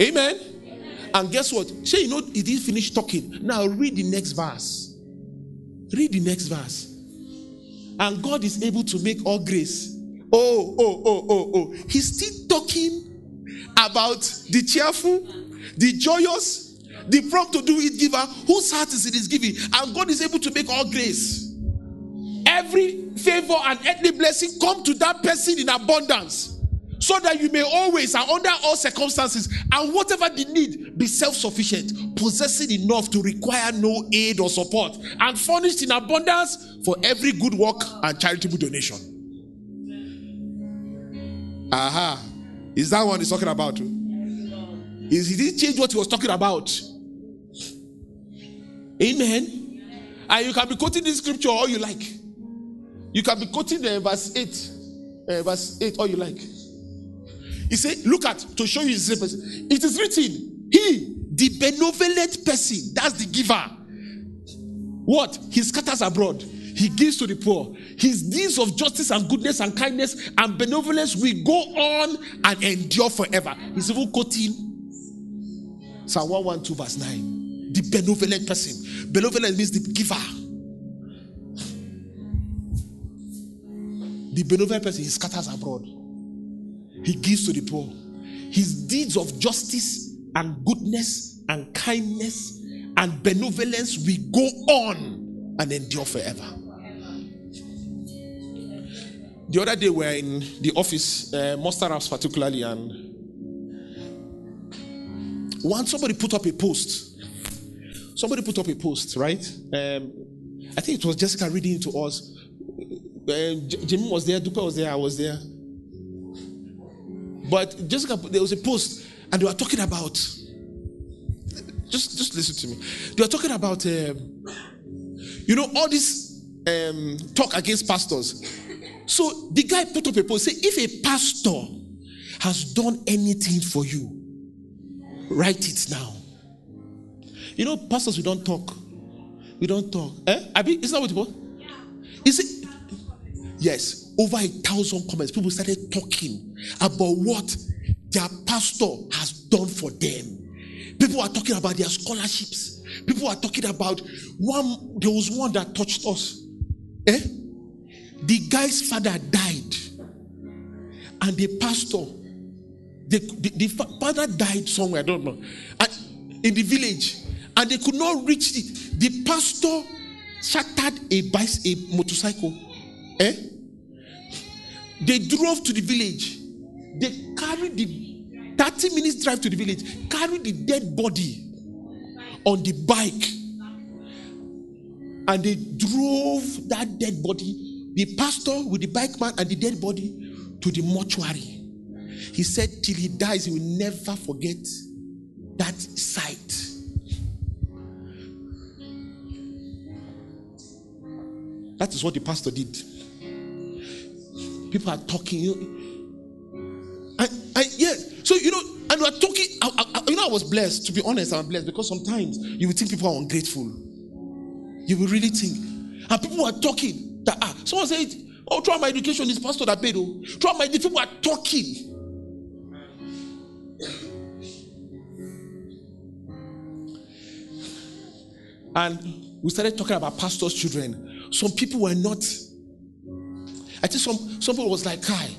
Amen. Amen. And guess what? Say, you know, he didn't finish talking. Now read the next verse. Read the next verse. And God is able to make all grace. Oh, oh, oh, oh, oh. He's still talking about the cheerful, the joyous, the prompt to do it giver, whose heart is in his giving. And God is able to make all grace. Every favor and earthly blessing come to that person in abundance so that you may always and under all circumstances and whatever the need be self-sufficient possessing enough to require no aid or support and furnished in abundance for every good work and charitable donation. Aha. Is that what he's talking about? Is he didn't change what he was talking about. Amen. And you can be quoting this scripture all you like. You can be quoting the verse 8 uh, verse 8 all you like he said, Look at to show you his person. It is written, He, the benevolent person, that's the giver. What? He scatters abroad. He gives to the poor. His deeds of justice and goodness and kindness and benevolence will go on and endure forever. He's even quoting Psalm 112, verse 9. The benevolent person. Benevolent means the giver. The benevolent person, he scatters abroad he gives to the poor. His deeds of justice and goodness and kindness and benevolence will go on and endure forever. The other day, we were in the office, uh, Monster House particularly, and once somebody put up a post. Somebody put up a post, right? Um, I think it was Jessica reading it to us. Uh, Jimmy was there, Dupe was there, I was there. But Jessica, there was a post, and they were talking about. Just, just listen to me. They were talking about, um, you know, all this um, talk against pastors. So the guy put up a post, say, if a pastor has done anything for you, write it now. You know, pastors, we don't talk. We don't talk. Eh? Abi, is that what it was? Yeah. Is it? Yes over a thousand comments. People started talking about what their pastor has done for them. People are talking about their scholarships. People are talking about one. There was one that touched us. Eh? The guy's father died, and the pastor, the, the, the father died somewhere. I don't know, in the village, and they could not reach it. The pastor shattered a bike, a motorcycle. Eh? They drove to the village. They carried the 30 minutes drive to the village, carried the dead body on the bike and they drove that dead body, the pastor with the bike man and the dead body, to the mortuary. He said, till he dies, he will never forget that sight. That is what the pastor did. People are talking. You know, was blessed. To be honest, I'm blessed because sometimes you will think people are ungrateful. You will really think, and people are talking that ah, someone said, "Oh, throughout my education, this pastor that paid." Oh, throughout my people are talking. And we started talking about pastors' children. Some people were not. I think some some people was like, "Kai,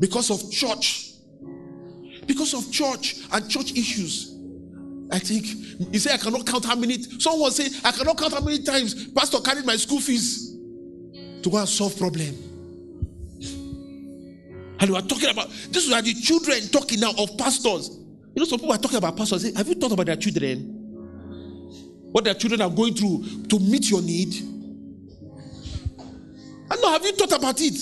because of church, because of church and church issues." I think he said, "I cannot count how many." Someone say, "I cannot count how many times pastor carried my school fees to go and solve problem." And we are talking about this is are the children talking now of pastors. You know, some people are talking about pastors. Say, Have you thought about their children? what their children are going through to meet your need? I know, have you thought about it?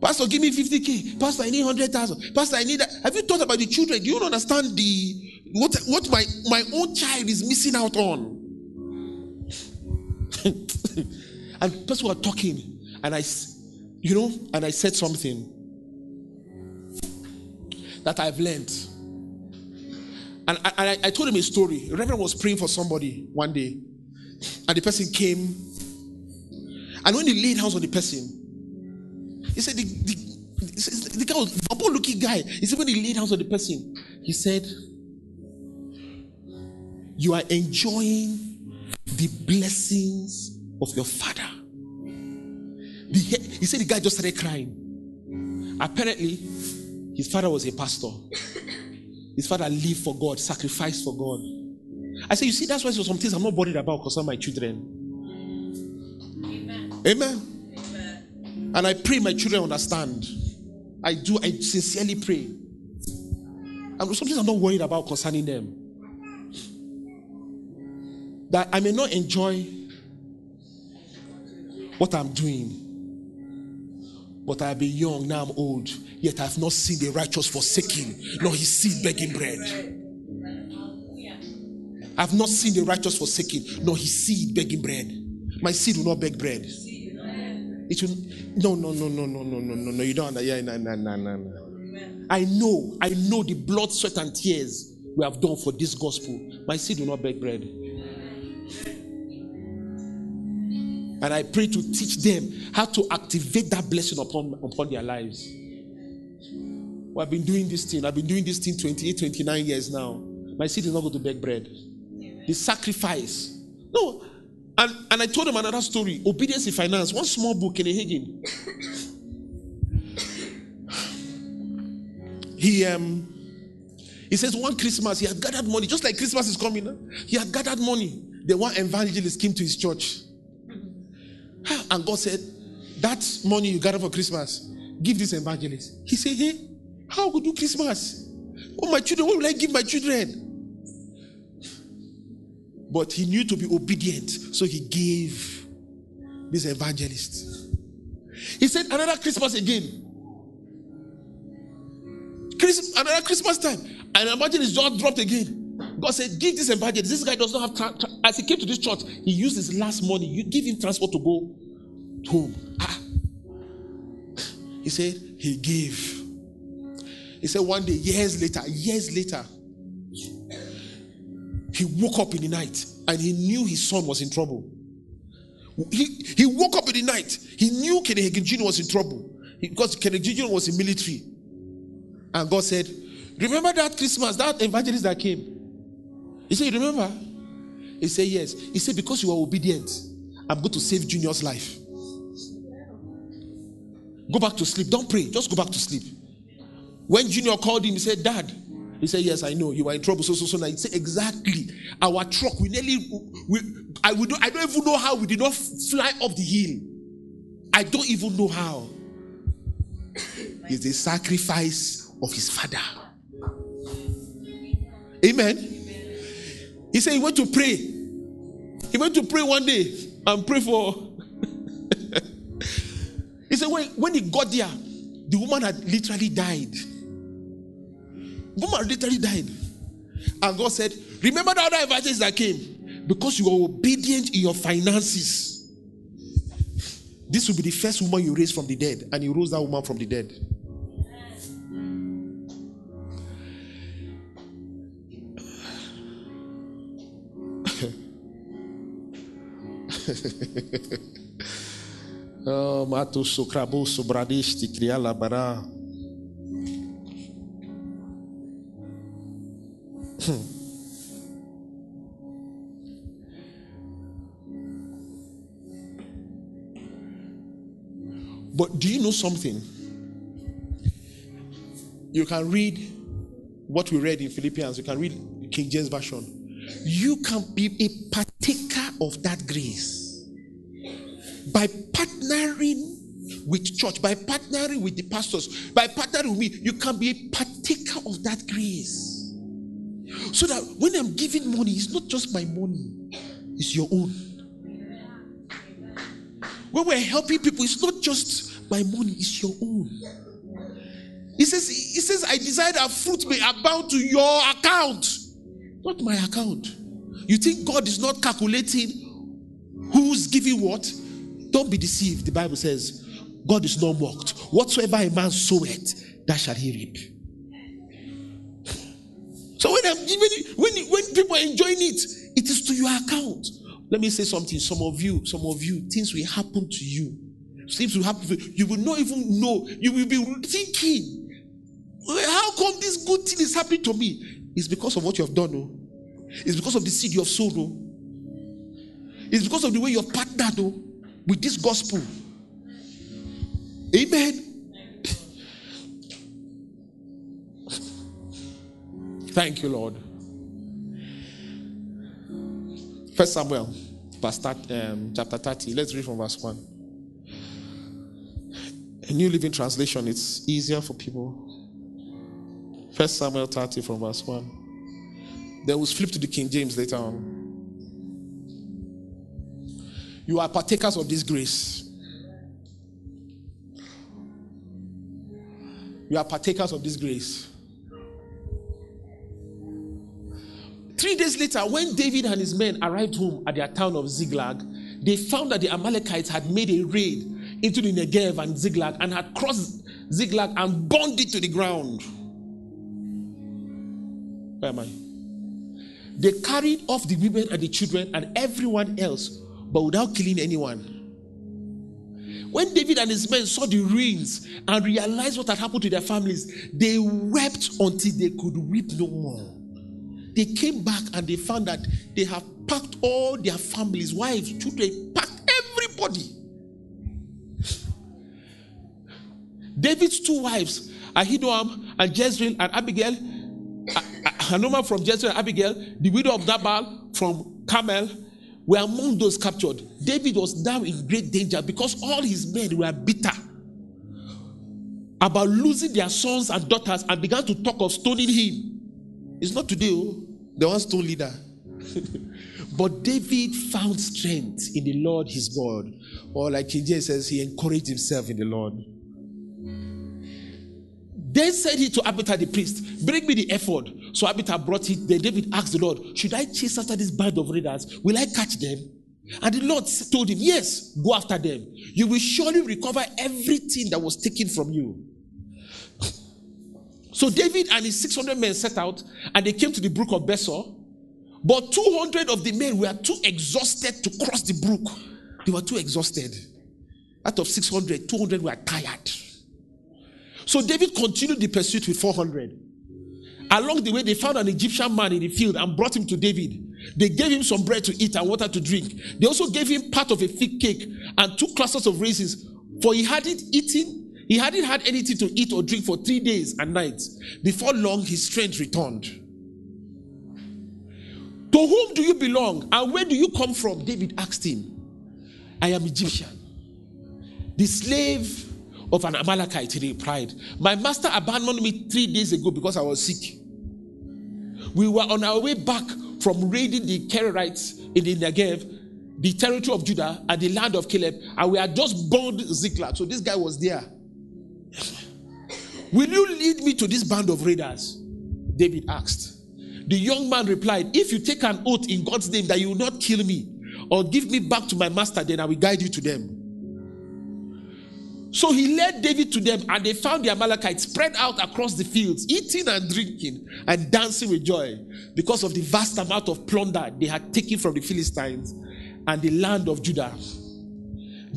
Pastor, give me 50k. Pastor, I need 100,000. Pastor, I need that. Have you thought about the children? Do you understand the what, what my, my own child is missing out on? and people were talking, and I, you know, and I said something that I've learned. And I, I, I told him a story. The Reverend was praying for somebody one day, and the person came. And when he laid hands on the person, he said, the, the, the guy was a bubble looking guy. He said, when he laid hands on the person, he said, You are enjoying the blessings of your father. The, he said the guy just started crying. Apparently, his father was a pastor. His father lived for God, sacrificed for God. I say, you see, that's why there's some things I'm not worried about because of my children. Amen. Amen. And I pray my children understand. I do, I sincerely pray. And something I'm not worried about concerning them. That I may not enjoy what I'm doing. But I have been young, now I'm old. Yet I've not seen the righteous forsaken, nor his seed begging bread. I've not seen the righteous forsaken, nor his seed begging bread. My seed will not beg bread. It will no no no no no no no no no you don't understand. No, no, no, no. I know, I know the blood, sweat, and tears we have done for this gospel. My seed will not beg bread. And I pray to teach them how to activate that blessing upon, upon their lives. Well, I've been doing this thing. I've been doing this thing 28, 29 years now. My seed is not going to beg bread. The sacrifice. No. And, and I told him another story Obedience in Finance. One small book in a Hagin. he um he says one Christmas he had gathered money, just like Christmas is coming. Huh? He had gathered money. The one evangelist came to his church. And God said, That money you gathered for Christmas, give this evangelist. He said, Hey, how will do Christmas? Oh, my children, what will I give my children? But he knew to be obedient, so he gave this evangelist. He said, Another Christmas again. Christmas, another Christmas time. And evangelist just dropped again. God said, Give this evangelist. This guy does not have, tra- tra- as he came to this church, he used his last money. You give him transport to go home. Ah. He said, He gave. He said, One day, years later, years later, he woke up in the night and he knew his son was in trouble. He, he woke up in the night. He knew Hagin Jr. was in trouble because Kenneth Jr. was in military. And God said, Remember that Christmas, that evangelist that came? He said, You remember? He said, Yes. He said, Because you are obedient, I'm going to save Junior's life. Go back to sleep. Don't pray. Just go back to sleep. When Junior called him, he said, Dad. He said, Yes, I know. You are in trouble. So, so, so. Now he said, Exactly. Our truck, we nearly, we, I, we don't, I don't even know how we did not fly up the hill. I don't even know how. It's the sacrifice of his father. Amen. He said he went to pray. He went to pray one day and pray for. he said when, when he got there, the woman had literally died. Woman literally died. And God said, Remember the other evangelists that came? Because you are obedient in your finances. This will be the first woman you raise from the dead. And he rose that woman from the dead. oh, mato sokrabo sobradiste criala bara. Hmm. But do you know something? You can read what we read in Philippians, you can read King James Version. You can be a partaker of that grace by partnering with church, by partnering with the pastors, by partnering with me. You can be a partaker of that grace. So that when I'm giving money, it's not just my money, it's your own. When we're helping people, it's not just my money, it's your own. He says, He says, I desire that fruit may abound to your account, not my account. You think God is not calculating who's giving what? Don't be deceived. The Bible says, God is not mocked. Whatsoever a man soweth, that shall he reap. So when when, people are enjoying it, it is to your account. Let me say something. Some of you, some of you, things will happen to you. Things will happen to you. You will not even know. You will be thinking, how come this good thing is happening to me? It's because of what you have done. No? It's because of the seed you have sown. No? It's because of the way you have partnered no? with this gospel. Amen. Thank you, Lord. First Samuel, verse um, chapter 30. Let's read from verse 1. A New Living Translation, it's easier for people. First Samuel 30 from verse 1. Then we'll flip to the King James later on. You are partakers of this grace. You are partakers of this grace. Three days later, when David and his men arrived home at their town of Ziklag, they found that the Amalekites had made a raid into the Negev and Ziklag and had crossed Ziklag and burned it to the ground. Where am I? They carried off the women and the children and everyone else, but without killing anyone. When David and his men saw the ruins and realized what had happened to their families, they wept until they could weep no more. They came back and they found that they have packed all their families, wives, children, packed everybody. David's two wives, Ahinoam and Jezreel and Abigail, Hanoma from Jezreel and Abigail, the widow of Nabal from Carmel, were among those captured. David was now in great danger because all his men were bitter about losing their sons and daughters and began to talk of stoning him. It's not today, oh, the one stone leader. but David found strength in the Lord his God. Or like King James says, he encouraged himself in the Lord. Then said he to Abiathar the priest, Bring me the ephod. So Abiathar brought it. Then David asked the Lord, Should I chase after this band of raiders? Will I catch them? And the Lord told him, Yes, go after them. You will surely recover everything that was taken from you. So David and his 600 men set out and they came to the brook of Besor. But 200 of the men were too exhausted to cross the brook. They were too exhausted. Out of 600, 200 were tired. So David continued the pursuit with 400. Along the way, they found an Egyptian man in the field and brought him to David. They gave him some bread to eat and water to drink. They also gave him part of a fig cake and two clusters of raisins, for he hadn't eaten, he hadn't had anything to eat or drink for three days and nights. Before long, his strength returned. To whom do you belong and where do you come from? David asked him. I am Egyptian, the slave of an Amalekite, he replied. My master abandoned me three days ago because I was sick. We were on our way back from raiding the Kerethites in the Negev. the territory of Judah and the land of Caleb, and we had just burned Ziklag. So this guy was there. Will you lead me to this band of raiders? David asked. The young man replied, If you take an oath in God's name that you will not kill me or give me back to my master, then I will guide you to them. So he led David to them, and they found the Amalekites spread out across the fields, eating and drinking and dancing with joy because of the vast amount of plunder they had taken from the Philistines and the land of Judah.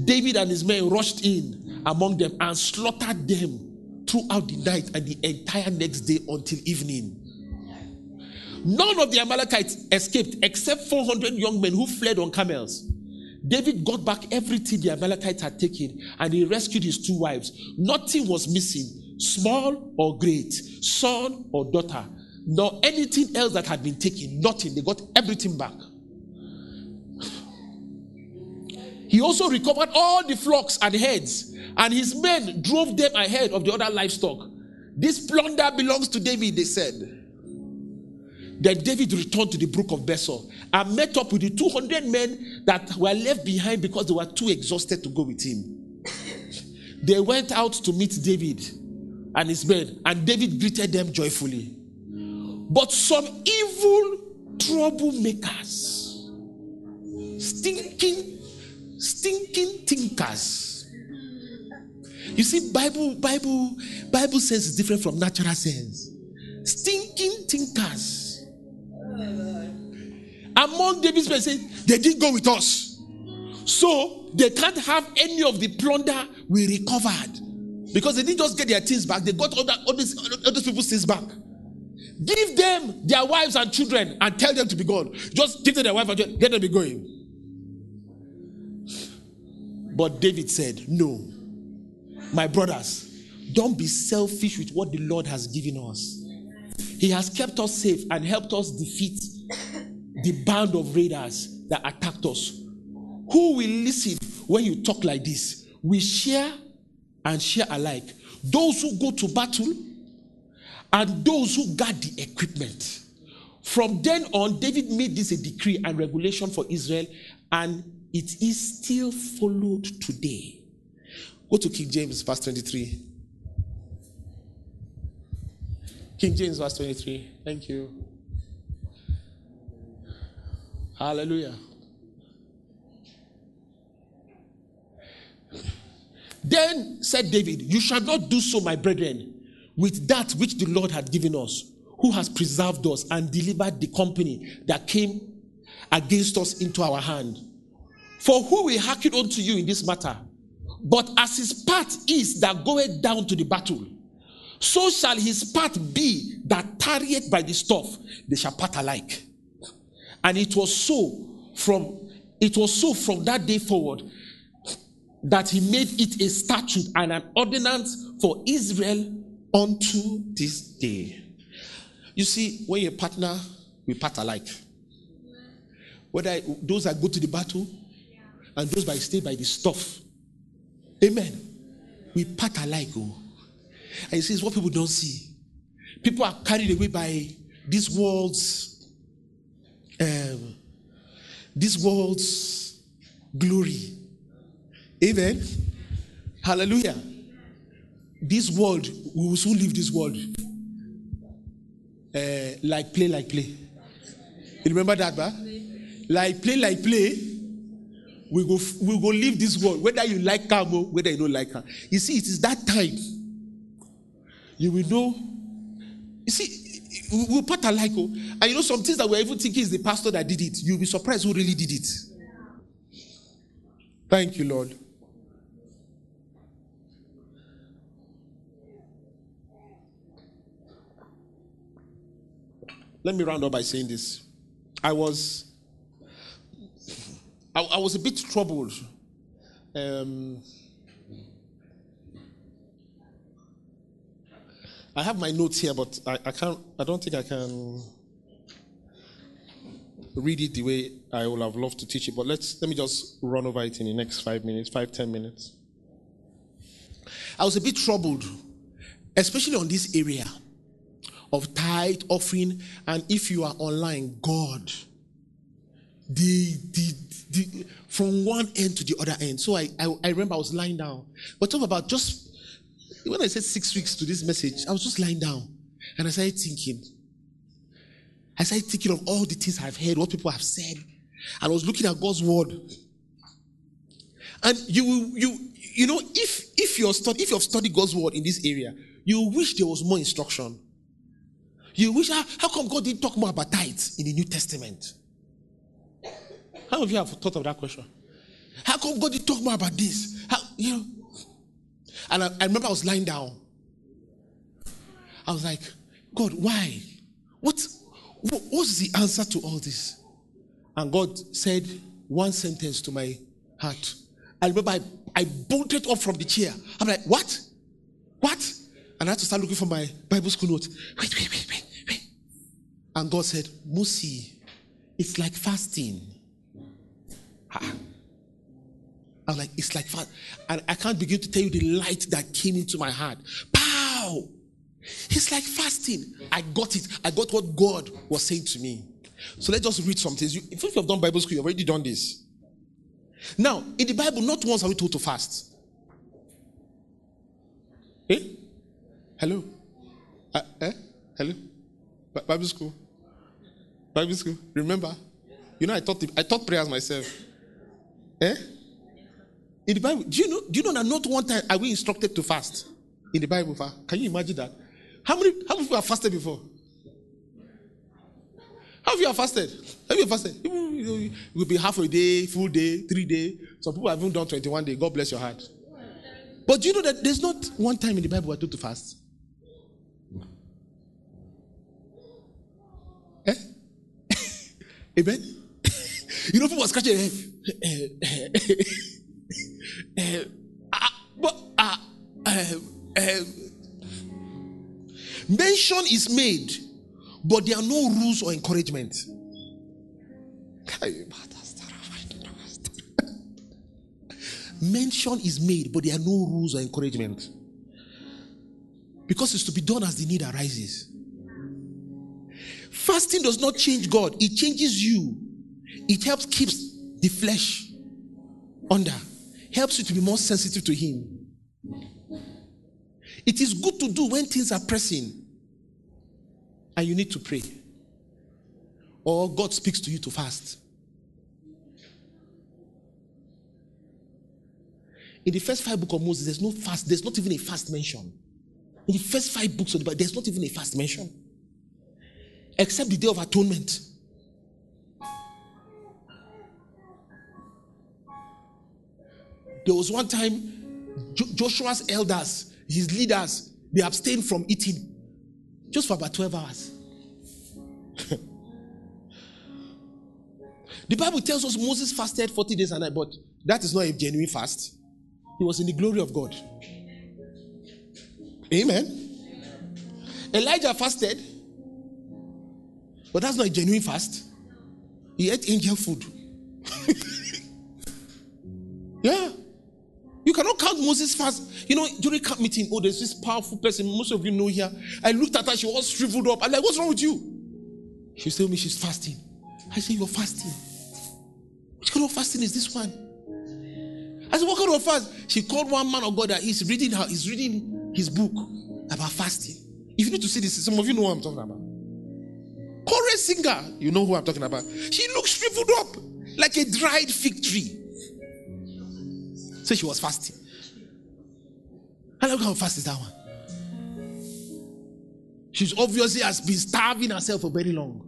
David and his men rushed in among them and slaughtered them throughout the night and the entire next day until evening. None of the Amalekites escaped except 400 young men who fled on camels. David got back everything the Amalekites had taken and he rescued his two wives. Nothing was missing, small or great, son or daughter, nor anything else that had been taken. Nothing. They got everything back. He also recovered all the flocks and herds, and his men drove them ahead of the other livestock. This plunder belongs to David, they said. Then David returned to the brook of Besor and met up with the 200 men that were left behind because they were too exhausted to go with him. They went out to meet David and his men, and David greeted them joyfully. But some evil troublemakers, stinking stinking thinkers. You see, Bible, Bible, Bible sense is different from natural sense. Stinking thinkers. Among David's men they didn't go with us. So they can't have any of the plunder we recovered. Because they didn't just get their things back, they got other, other, other people's things back. Give them their wives and children and tell them to be gone. Just give them their wife and children, let them be going. But David said, No. My brothers, don't be selfish with what the Lord has given us. He has kept us safe and helped us defeat the band of raiders that attacked us. Who will listen when you talk like this? We share and share alike. Those who go to battle and those who guard the equipment. From then on, David made this a decree and regulation for Israel, and it is still followed today. Go to King James, verse 23. King James, verse 23. Thank you. Hallelujah. Then said David, You shall not do so, my brethren, with that which the Lord had given us, who has preserved us and delivered the company that came against us into our hand. For who will hearken unto you in this matter? But as his part is that goeth down to the battle, so shall his part be that tarrieth by the stuff, they shall part alike. And it was so from it was so from that day forward that he made it a statute and an ordinance for Israel unto this day. You see, when you partner, we part alike. Whether those that go to the battle and those by stay by the stuff. Amen. We part alike. Oh. And he says what people don't see. People are carried away by this world's um, this world's glory. Amen. Hallelujah. This world, we will soon leave this world. Uh, like play, like play. You remember that, ba? Like play, like play we go we go leave this world whether you like calm or whether you don't like her. You see it is that time. You will know. You see we will part alike oh. And you know some things that we're even thinking is the pastor that did it. You'll be surprised who really did it. Thank you lord. Let me round up by saying this. I was I, I was a bit troubled. Um, I have my notes here, but I, I can't. I don't think I can read it the way I would have loved to teach it. But let's let me just run over it in the next five minutes, five ten minutes. I was a bit troubled, especially on this area of tithe offering, and if you are online, God the, the, the, from one end to the other end. So I, I, I remember I was lying down. But talk about just, when I said six weeks to this message, I was just lying down. And I started thinking. I started thinking of all the things I've heard, what people have said. And I was looking at God's word. And you you you know, if if you're study, if you've studied God's word in this area, you wish there was more instruction. You wish how, how come God didn't talk more about tithes in the New Testament? How many of you have thought of that question? How come God didn't talk more about this? How you know? And I, I remember I was lying down. I was like, God, why? What, what what's the answer to all this? And God said one sentence to my heart. I remember I, I bolted up from the chair. I'm like, what? What? And I had to start looking for my Bible school notes. Wait, wait, wait, wait, wait. And God said, Mosi, it's like fasting. I was like, it's like fast. And I can't begin to tell you the light that came into my heart. Pow! It's like fasting. I got it. I got what God was saying to me. So let's just read some things. If you have done Bible school, you've already done this. Now, in the Bible, not once are we told to fast. Eh? Hello? Uh, eh? Hello? Bible school? Bible school? Remember? You know, I taught, the, I taught prayers myself. Eh? In the Bible, do you know? Do you know that not one time are we instructed to fast in the Bible? Can you imagine that? How many? How many people have fasted before? How have you fasted? Have you fasted? It will be half a day, full day, three day. Some people have even done 21 days. God bless your heart. But do you know that there's not one time in the Bible we're told to fast? Eh? Amen? you know, people were scratching their head. Mention is made but there are no rules or encouragement. Mention is made, but there are no rules or encouragement. Because it's to be done as the need arises. Fasting does not change God, it changes you. It helps keeps the flesh under, helps you to be more sensitive to Him. It is good to do when things are pressing and you need to pray. Or God speaks to you to fast. In the first five books of Moses, there's no fast, there's not even a fast mention. In the first five books of the Bible, there's not even a fast mention. Except the day of atonement. There was one time Joshua's elders, his leaders, they abstained from eating just for about 12 hours. the Bible tells us Moses fasted 40 days and night, but that is not a genuine fast. He was in the glory of God. Amen. Elijah fasted, but that's not a genuine fast. He ate angel food. yeah. You cannot count Moses fast. You know, during camp meeting, oh, there's this powerful person. Most of you know here. I looked at her, she was shriveled up. I'm like, what's wrong with you? She told me she's fasting. I said, You're fasting. Which kind of fasting is this one? I said, What kind of fast? She called one man of God that he's reading how he's reading his book about fasting. If you need to see this, some of you know what I'm talking about. Chorus singer, you know who I'm talking about. She looks shriveled up like a dried fig tree. So she was fasting. And look how fast is that one. She's obviously has been starving herself for very long.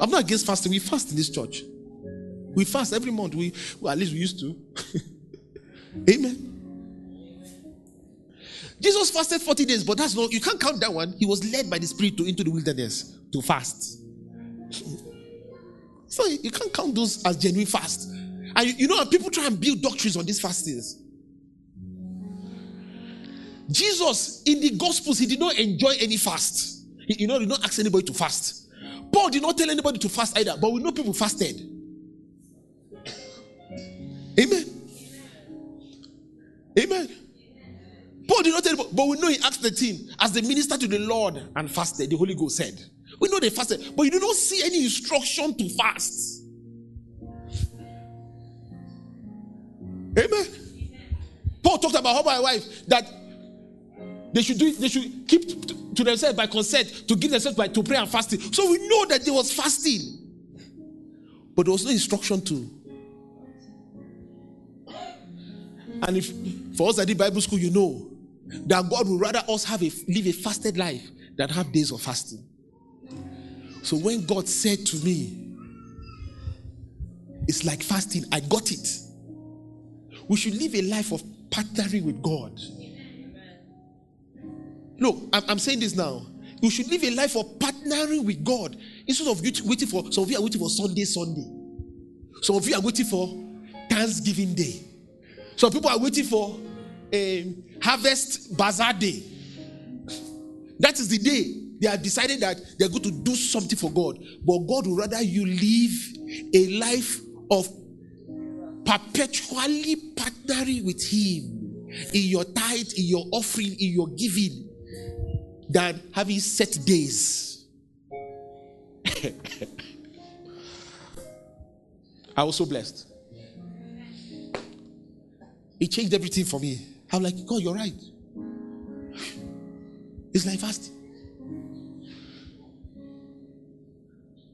I'm not against fasting. We fast in this church. We fast every month. We well, at least we used to. Amen. Jesus fasted 40 days, but that's not you can't count that one. He was led by the Spirit to into the wilderness to fast. So you can't count those as genuine fast. And you, you know, people try and build doctrines on these fastings. Jesus, in the Gospels, he did not enjoy any fast. He, you know, he did not ask anybody to fast. Paul did not tell anybody to fast either, but we know people fasted. Amen. Amen. Paul did not tell anybody, but we know he asked the team as the minister to the Lord and fasted. The Holy Ghost said, We know they fasted, but you do not see any instruction to fast. Talked about husband and wife that they should do it, they should keep to, to themselves by consent to give themselves by to pray and fasting. So we know that there was fasting, but there was no instruction to. And if for us that did Bible school, you know that God would rather us have a live a fasted life than have days of fasting. So when God said to me, it's like fasting, I got it. We should live a life of partnering with God. Look, I'm, I'm saying this now. You should live a life of partnering with God instead of waiting for. Some of you are waiting for Sunday, Sunday. Some of you are waiting for Thanksgiving Day. Some people are waiting for a Harvest Bazaar Day. That is the day they have decided that they're going to do something for God. But God would rather you live a life of perpetually partnering with Him in your tithe, in your offering, in your giving, than having set days. I was so blessed. It changed everything for me. I'm like, God, you're right. It's like fasting.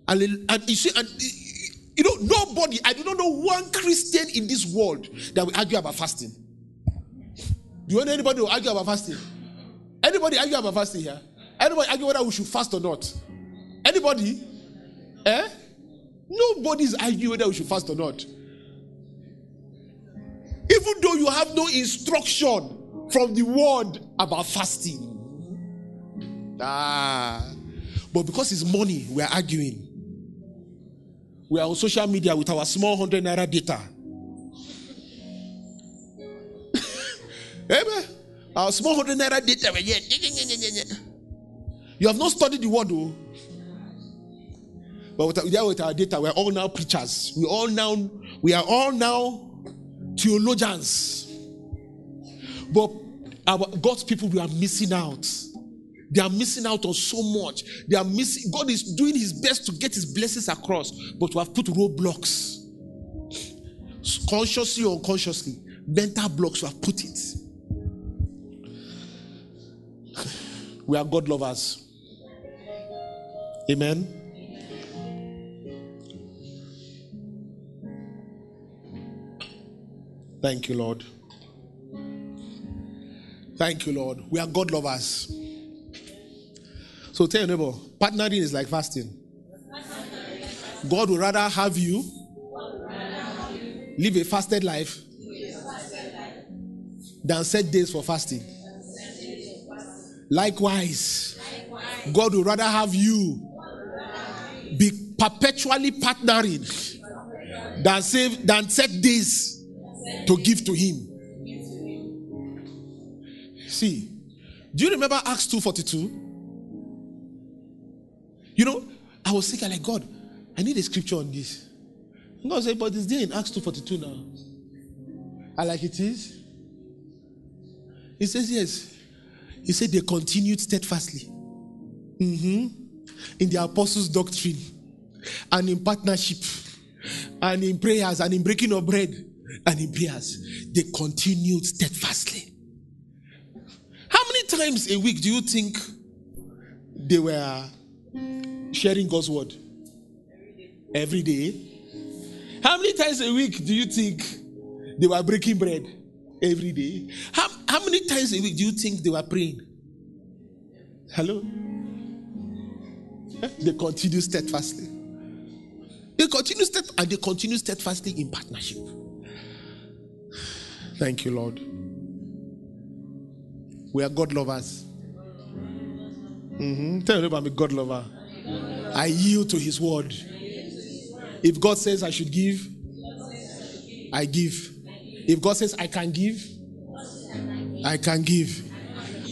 And, and you see, and you know, nobody, I do not know one Christian in this world that will argue about fasting. Do you know anybody who argue about fasting? Anybody argue about fasting here? Anybody argue whether we should fast or not? Anybody? Eh? Nobody's arguing whether we should fast or not. Even though you have no instruction from the word about fasting. Ah. But because it's money, we are arguing. We are on social media with our small 100 naira data. Amen. Our small 100 naira data. You have not studied the word, though. But with, with our data, we are all now preachers. We all now, we are all now theologians. But our God's people, we are missing out. They are missing out on so much. They are missing. God is doing his best to get his blessings across, but we have put roadblocks. Consciously or unconsciously, mental blocks, we have put it. We are God lovers. Amen. Thank you, Lord. Thank you, Lord. We are God lovers. So tell your neighbor, partnering is like fasting. God would rather have you live a fasted life than set days for fasting. Likewise, God would rather have you be perpetually partnering than save than set days to give to Him. See, do you remember Acts 2:42? You know, I was thinking like God, I need a scripture on this. And God said, but it's there in Acts 2:42 now. I like it is. He says, yes. He said they continued steadfastly. Mm-hmm. In the apostles' doctrine and in partnership and in prayers and in breaking of bread and in prayers. They continued steadfastly. How many times a week do you think they were sharing God's word? Every day. How many times a week do you think they were breaking bread? Every day. How, how many times a week do you think they were praying? Hello? They continue steadfastly. They continue stead and they continue steadfastly in partnership. Thank you, Lord. We are God lovers. Mm-hmm. Tell a God lover. I yield to His word. If God says I should give, I give. If God says I can give, I can give.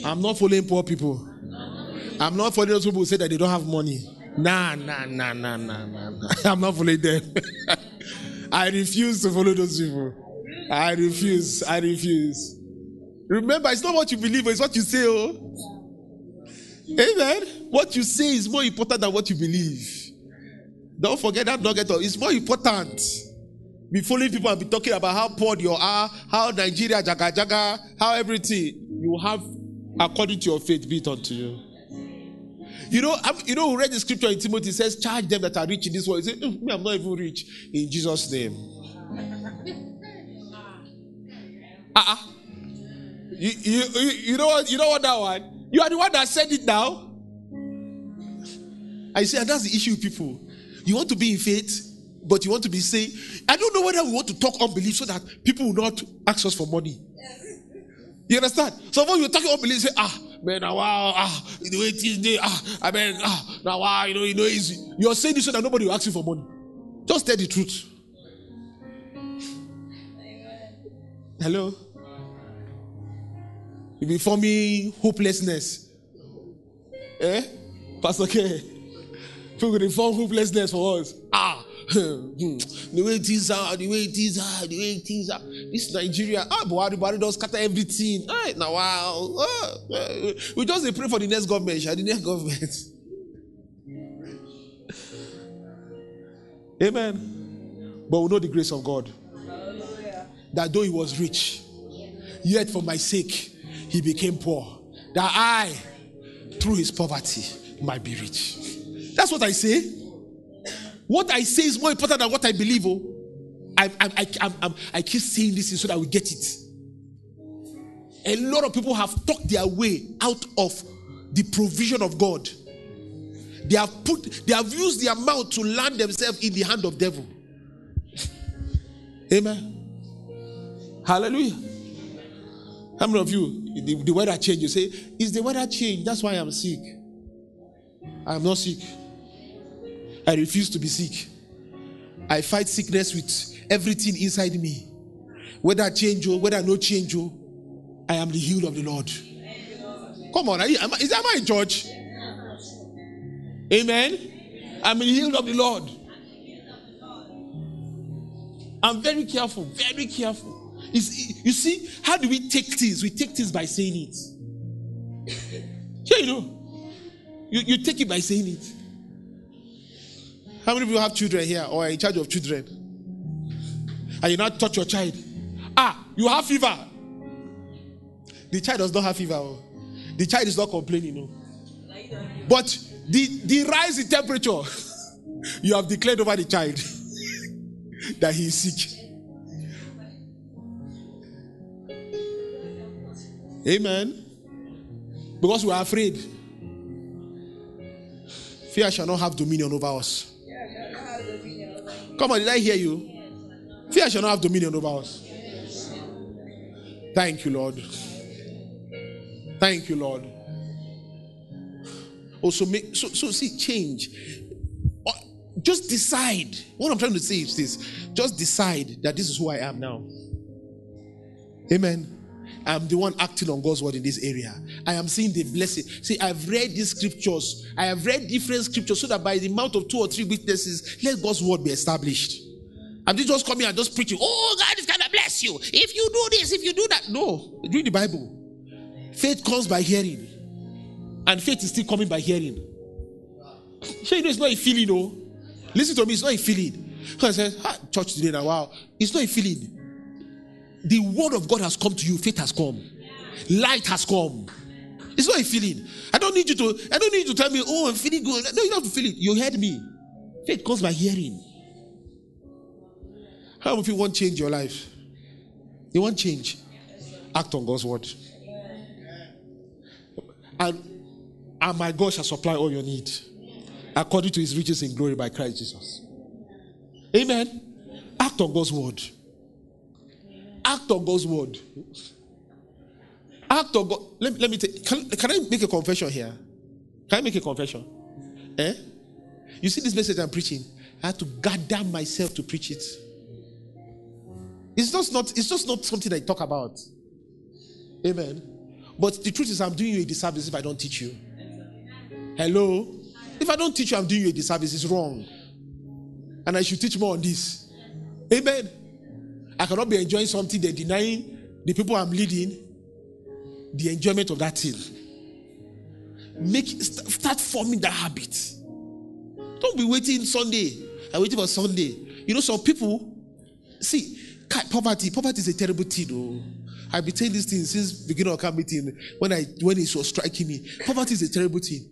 I'm not following poor people. I'm not following those people who say that they don't have money. Nah, nah, nah, nah, nah, nah. I'm not following them. I refuse to follow those people. I refuse. I refuse. Remember, it's not what you believe, it's what you say. Oh. Amen. What you say is more important than what you believe. Don't forget that nugget. It's more important. be following people and be talking about how poor you are, how Nigeria jaga jaga, how everything you have according to your faith be it unto you. You know, I'm- you know, we read the scripture in Timothy says, "Charge them that are rich in this world." He said, "Mm, "Me, I'm not even rich." In Jesus' name. Uh-uh. You, you, you know what? You know what that one? You are the one that said it now. I say, and that's the issue with people. You want to be in faith, but you want to be saying, I don't know whether we want to talk unbelief so that people will not ask us for money. You understand? So when you're talking unbelief, say, ah, man, now wow, ah, the way it is, ah, I mean, ah, now wow, you know, you know, it's, you're saying this so that nobody will ask you for money. Just tell the truth. Hello? You be forming hopelessness. Eh? Pastor K. People will form hopelessness for us. Ah, hmm, the way things are, the way things are, the way things are. This Nigeria, ah, Buhari, Buhari does scatter everything. Ah, now, wow. Ah, we just pray for the next government, the next government. Amen. But we know the grace of God. That though he was rich, yet for my sake he became poor. That I, through his poverty, might be rich. That's what I say. What I say is more important than what I believe. Oh, I, I, I, I keep saying this so that we get it. A lot of people have talked their way out of the provision of God. They have put, they have used their mouth to land themselves in the hand of devil. Amen. Hallelujah. How many of you, the, the weather change, you say, Is the weather change? That's why I'm sick. I'm not sick. I refuse to be sick. I fight sickness with everything inside me. Whether change or whether no change, oh, I am the healed of the Lord. Come on, you, am is that my church? Amen. I'm the healed of the Lord. I'm very careful, very careful. It's- you see, how do we take things? We take things by saying it. Yeah, you know. You, you take it by saying it. How many of you have children here or are in charge of children? And you now touch your child. Ah, you have fever. The child does not have fever. oh. The child is not complaining. No. But the, the rise in temperature, you have declared over the child that he is sick. Amen. Because we are afraid. Fear shall not have dominion over us. Come on, did I hear you? Fear shall not have dominion over us. Thank you, Lord. Thank you, Lord. Also, so so see change. Uh, Just decide. What I'm trying to say is this: just decide that this is who I am now. Amen. I'm the one acting on God's word in this area. I am seeing the blessing. See, I've read these scriptures. I have read different scriptures so that by the mouth of two or three witnesses, let God's word be established. I'm just coming and just preaching. Oh, God is gonna bless you if you do this, if you do that. No, read the Bible. Faith comes by hearing, and faith is still coming by hearing. Sure, you know it's not a feeling, no. Listen to me, it's not a feeling. I said, ah, church today now, wow, it's not a feeling. The word of God has come to you, faith has come, light has come. It's not a feeling. I don't need you to. I don't need you to tell me, oh, I'm feeling good. No, you don't have to feel it. You heard me. Faith comes by hearing. How many of you want change your life? You want change? Act on God's word. And, and my God shall supply all your need according to his riches in glory by Christ Jesus. Amen. Act on God's word. Act on God's word. Act on God. Let, let me take. Can, can I make a confession here? Can I make a confession? Eh? You see this message I'm preaching? I had to gather myself to preach it. It's just not, it's just not something I talk about. Amen. But the truth is, I'm doing you a disservice if I don't teach you. Hello? If I don't teach you, I'm doing you a disservice. It's wrong. And I should teach more on this. Amen. I cannot be enjoying something then denying the people I'm leading the enjoyment of that thing. Make start forming that habit. Don't be waiting Sunday. I'm waiting for Sunday. You know, some people see, poverty, poverty is a terrible thing, though. I've been saying this thing since beginning of our meeting when I when it was striking me. Poverty is a terrible thing.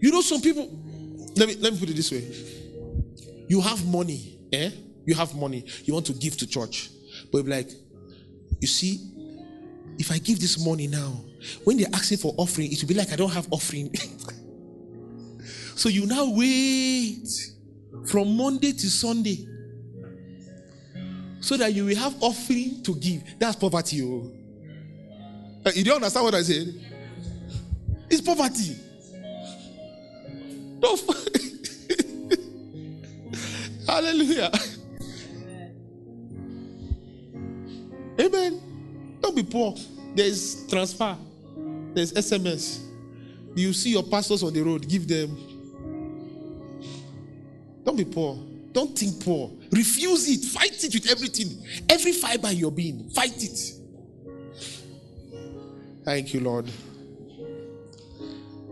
You know, some people. Let me let me put it this way. You have money, eh? You have money. You want to give to church, but like, you see, if I give this money now, when they're asking for offering, it will be like I don't have offering. so you now wait from Monday to Sunday so that you will have offering to give. That's poverty. Oh. Uh, you don't understand what I said? It's poverty. Hallelujah. Amen. Don't be poor. There's transfer. There's SMS. You see your pastors on the road, give them. Don't be poor. Don't think poor. Refuse it. Fight it with everything. Every fiber in your being. Fight it. Thank you, Lord.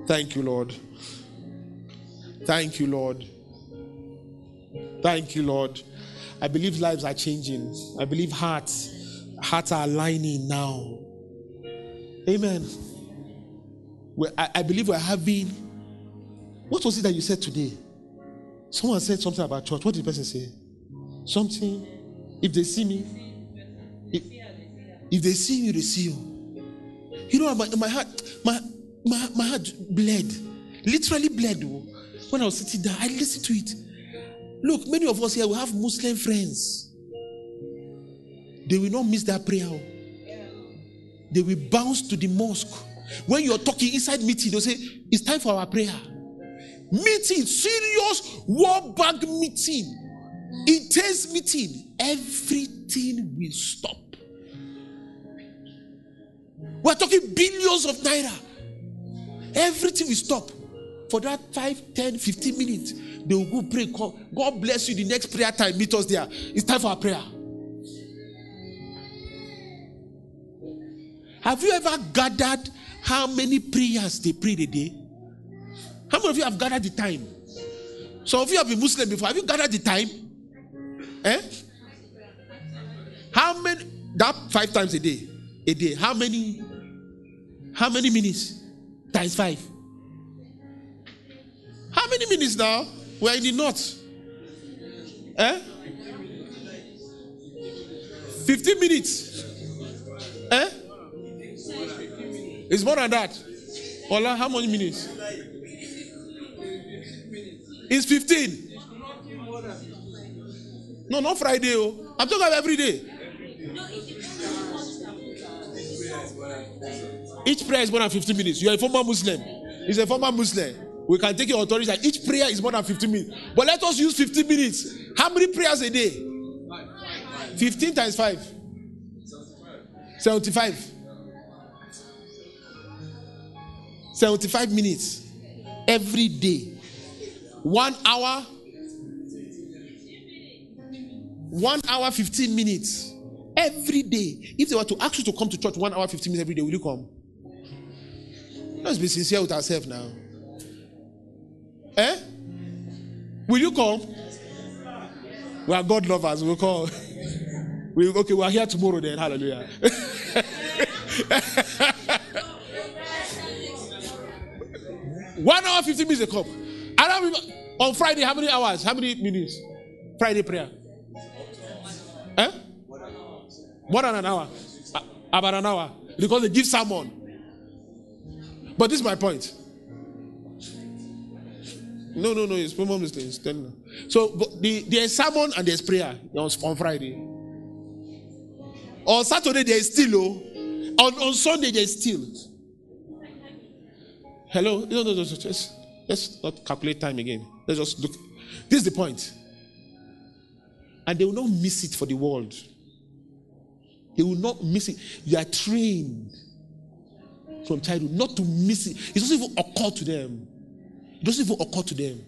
Thank you, Lord. Thank you, Lord. Thank you, Lord. I believe lives are changing. I believe hearts, hearts are aligning now. Amen. I, I believe we're having. What was it that you said today? Someone said something about church. What did the person say? Something. If they see me, if, if they see you, they see you. You know, my, my heart, my, my, my heart bled. Literally bled. Oh. When I was sitting there, I listened to it. Look, many of us here will have Muslim friends. They will not miss that prayer. Oh. They will bounce to the mosque. When you're talking inside meeting, they'll say, It's time for our prayer meeting, serious war bank meeting, intense meeting, everything will stop. We're talking billions of naira. Everything will stop. For that 5, 10, 15 minutes, they will go pray. God bless you. The next prayer time, meet us there. It's time for our prayer. Have you ever gathered how many prayers they pray a day? How many of you have gathered the time? Some of you have been Muslim before. Have you gathered the time? Eh? How many? That five times a day. A day. How many? How many minutes? Times five. How many minutes now? We're in the north. Eh? 15 minutes. Eh? It's more than that. Ola, how many minutes? It's 15. No, not Friday. Oh. I'm talking about every day. Each prayer is more than 15 minutes. You are a former Muslim. He's a former Muslim. We can take your authority that each prayer is more than 15 minutes. But let us use 15 minutes. How many prayers a day? 15 times 5. 75. 75 minutes every day. One hour, one hour, 15 minutes every day. If they were to ask you to come to church one hour, 15 minutes every day, will you come? Let's be sincere with ourselves now. Eh? Will you come? We are God lovers. We'll call. We, okay, we are here tomorrow then. Hallelujah. One hour, 15 minutes, they come. Don't remember. On Friday, how many hours? How many minutes? Friday prayer. Eh? More than an hour. About an hour. Because they give sermon. But this is my point. No, no, no. It's mom is telling So the, there's sermon and there's prayer on, Friday. On Saturday there is still oh. On, on Sunday there is still. Hello? No, no, no, just let's not calculate time again. Let's just look. This is the point. And they will not miss it for the world. They will not miss it. You are trained from childhood not to miss it. It doesn't even occur to them. It doesn't even occur to them.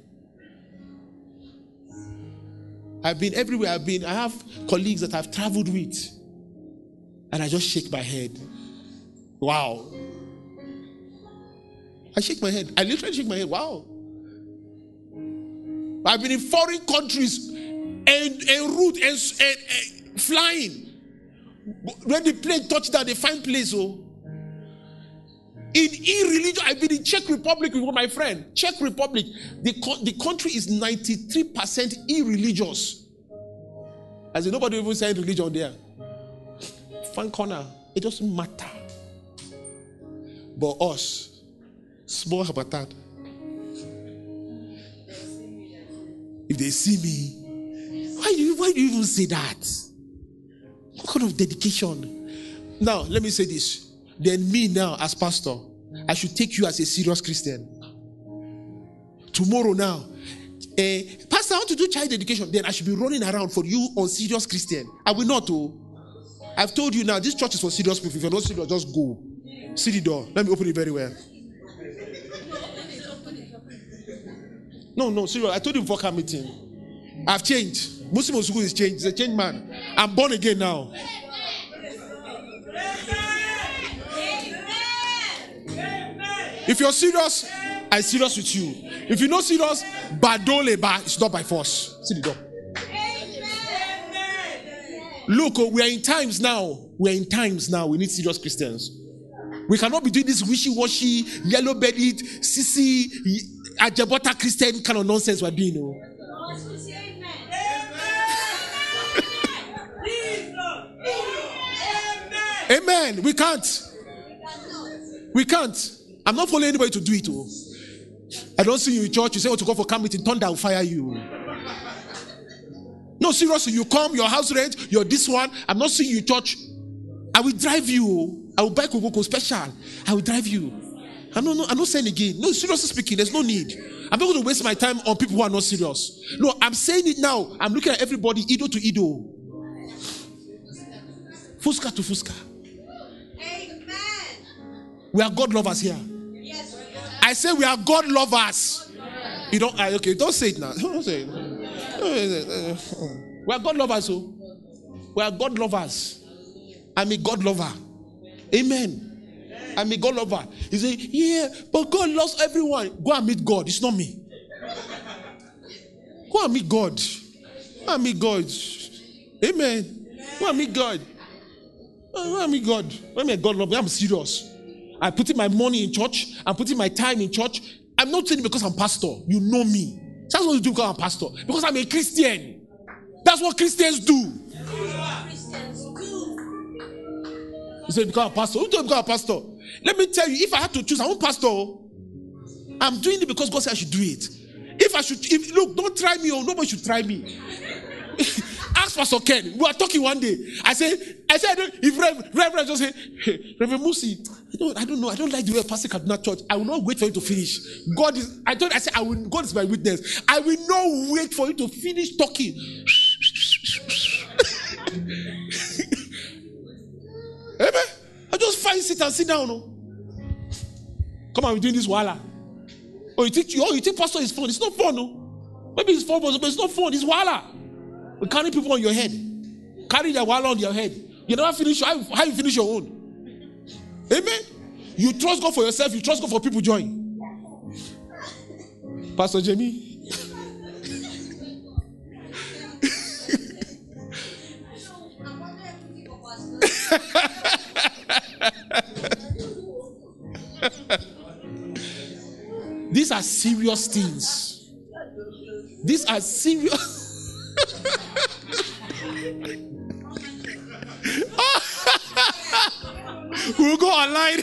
I've been everywhere. I've been. I have colleagues that I've traveled with, and I just shake my head. Wow. I shake my head. I literally shake my head. Wow. I've been in foreign countries and, and route and, and, and flying. When the plane touched down, they find place. Oh, in irreligion, I've been in Czech Republic with my friend. Czech Republic, the, co- the country is 93% irreligious. As in, nobody even saying religion there. Fun corner, it doesn't matter. But us, small habitat. If they see me, why do you why do you even say that? What kind of dedication? Now, let me say this. Then me now as pastor, I should take you as a serious Christian. Tomorrow now, eh, pastor, I want to do child education. Then I should be running around for you on serious Christian. I will not. Oh, I've told you now. This church is for serious people. If you're not serious, just go. See the door. Let me open it very well. No, no, serious. I told you camp meeting. I've changed. Mosi Mosugu is changed. He's a changed man. I'm born again now. If you're serious, I'm serious with you. If you're not serious, badole ba, it's not by force. See the door. Look, oh, we are in times now. We are in times now. We need serious Christians. We cannot be doing this wishy-washy, yellow-bellied, sissy, ajabota Christian kind of nonsense we're doing. Oh. Amen. Amen. We can't. We can't. I'm not following anybody to do it. Oh. I don't see you in church. You say, Oh, to go for camp meeting, thunder will fire you. No, seriously, you come, your house rent, you're this one. I'm not seeing you in church. I will drive you. Oh. I will buy Coco special. I will drive you. I'm not, I'm not saying again. No, seriously speaking, there's no need. I'm not going to waste my time on people who are not serious. No, I'm saying it now. I'm looking at everybody, Ido to Ido. Fuska to Fuska. Amen. We are God lovers here. I say we are God lovers. You don't, okay, don't say it now. Don't say it. We are God lovers. So. We are God lovers. I'm a God lover. Amen. I'm a God lover. He say, Yeah, but God loves everyone. Go and meet God. It's not me. Go and meet God. Go and meet God. Amen. Go and meet God. Go and meet God. I'm a God lover. I'm serious. I'm putting my money in church. I'm putting my time in church. I'm not saying because I'm pastor. You know me. That's what you do because I'm pastor. Because I'm a Christian. That's what Christians do. Christians do. You say because I'm pastor. Who told you because I'm pastor? Let me tell you, if I had to choose, I want pastor. Oh. I'm doing it because God said I should do it. If I should, if look, don't try me, or nobody should try me. Ask Pastor Ken. We were talking one day. I said, I said, if Reverend, Reverend just say, hey, Reverend Mosi, I don't, I don't know. I don't like the way Pastor Kaduna Church. I will not wait for you to finish. God is, I told, I said, I will, God is my witness. I will not wait for you to finish talking. Amen. Just find sit and sit down. No? Come on, we're doing this wala. Oh, you think, you, oh, you think pastor is fun? It's not fun, no. Maybe it's fun, but it's not fun. It's wala. We carry people on your head. Carry the wala on your head. You never finish. How you finish your own? Amen. You trust God for yourself. You trust God for people join. Pastor Jamie. These are serious things. These are serious. we'll go online.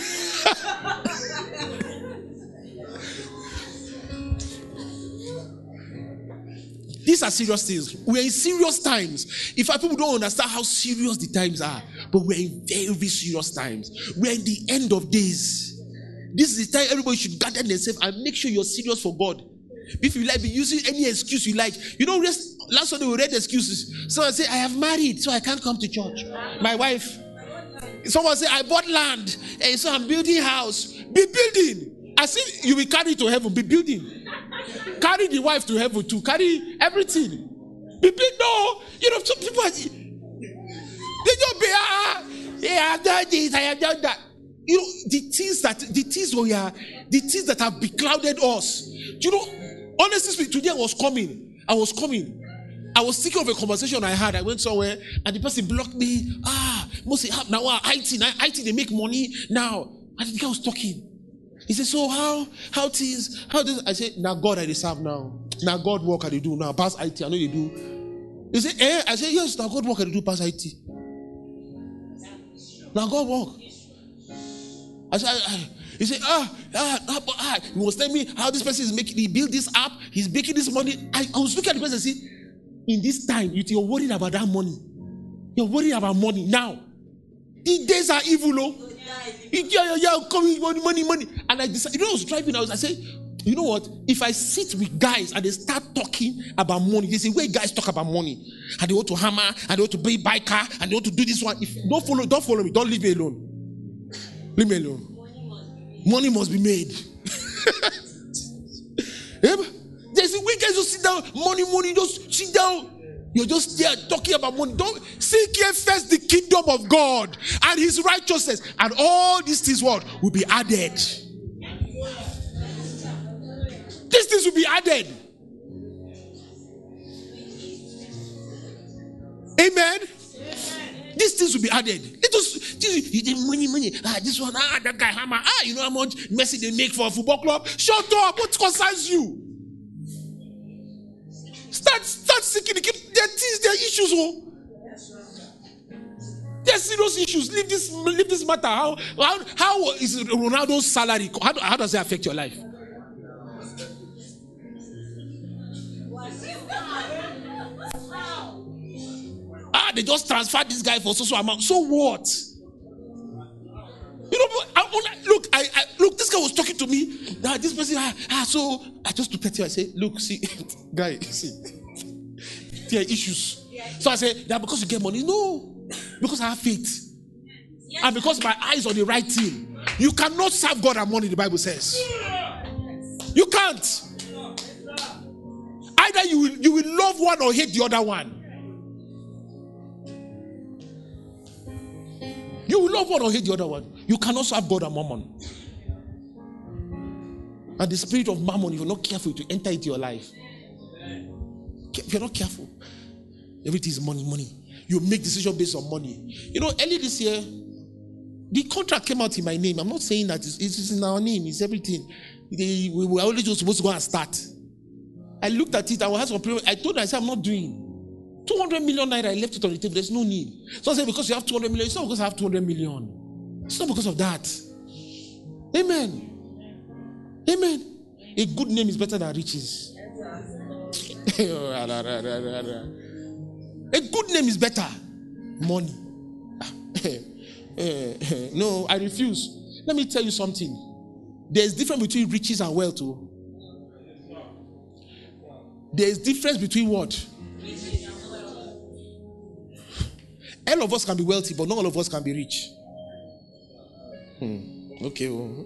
These are serious things. We're in serious times. In fact, people don't understand how serious the times are, but we're in very serious times. We're in the end of days. This is the time everybody should gather themselves and make sure you're serious for God. If you like, be using any excuse you like. You know, last Sunday we read excuses. Someone say, I have married, so I can't come to church. My wife. Someone say, I bought land, and so I'm building house. Be building. I see you will carry to heaven. Be building. Carry the wife to heaven too. Carry everything. Be big. No, you know, some people. Are, they just be ah, yeah, I have done this, I have done that. You know, the things that the things we are, the things that have beclouded us. You know, honestly speaking, today I was coming. I was coming. I was thinking of a conversation I had. I went somewhere and the person blocked me. Ah, must have now uh, IT, now IT they make money now. And the guy was talking. He said, So how how things how this I said, Now God I deserve now. Now God work I dey do now. Pass IT, I know you do. He said, Eh? I said, Yes, now God work I do pass IT. Now God work. I said, I, I, he said, ah, ah, ah, but, ah, he was telling me how this person is making, he built this app, he's making this money. I, I was looking at the person and see, in this time, you- you're worried about that money. You're worried about money now. The days are evil, oh. Yeah, yeah, yeah, coming, money, money, money. And I decided, you know, I was driving, I was, I said, you know what? If I sit with guys and they start talking about money, they say, where guys talk about money, and they want to hammer, and they want to buy, buy car, and they want to do this one. If don't follow, don't follow me, don't leave me alone. Leave me alone. Money must be made. Yeah, There's a guys just sit down, money, money, just sit down. You're just there talking about money. Don't seek ye first the kingdom of God and his righteousness, and all these things what will be added. These things will be added. Amen. These things will be added. This- you money, money. Ah, this one, ah, that guy hammer. Ah, you know how much mercy they make for a football club? Shut up. What concerns you? Start, start seeking. the There are things, there are issues. Oh, there are serious issues. Leave this, leave this matter. How, how, how is Ronaldo's salary? How, how does it affect your life? They just transferred this guy for so so amount. So what? You know, I- look, I, I look. This guy was talking to me. Now this person. Ah, ah, so I just looked at him. I said, "Look, see, guy, see, there are issues." So I said, "That because you get money? No, because I have faith, and because my eyes on the right thing. You cannot serve God and money. The Bible says you can't. Either you will you will love one or hate the other one." You will love one or hate the other one. You cannot serve God and mammon. And the spirit of mammon, if you're not careful, to enter into your life. If you're not careful, everything is money, money. You make decision based on money. You know, early this year, the contract came out in my name. I'm not saying that it's, it's in our name, it's everything. They, we were just supposed to go and start. I looked at it, I was some. I told her, I said, I'm not doing. 200 million naira, I left it on the table. There's no need. So I said, because you have 200 million, it's not because I have 200 million. It's not because of that. Amen. Amen. A good name is better than riches. A good name is better. Money. no, I refuse. Let me tell you something. There's difference between riches and wealth. Oh. There's difference between what? All of us can be wealthy, but not all of us can be rich. Hmm. Okay. Oh.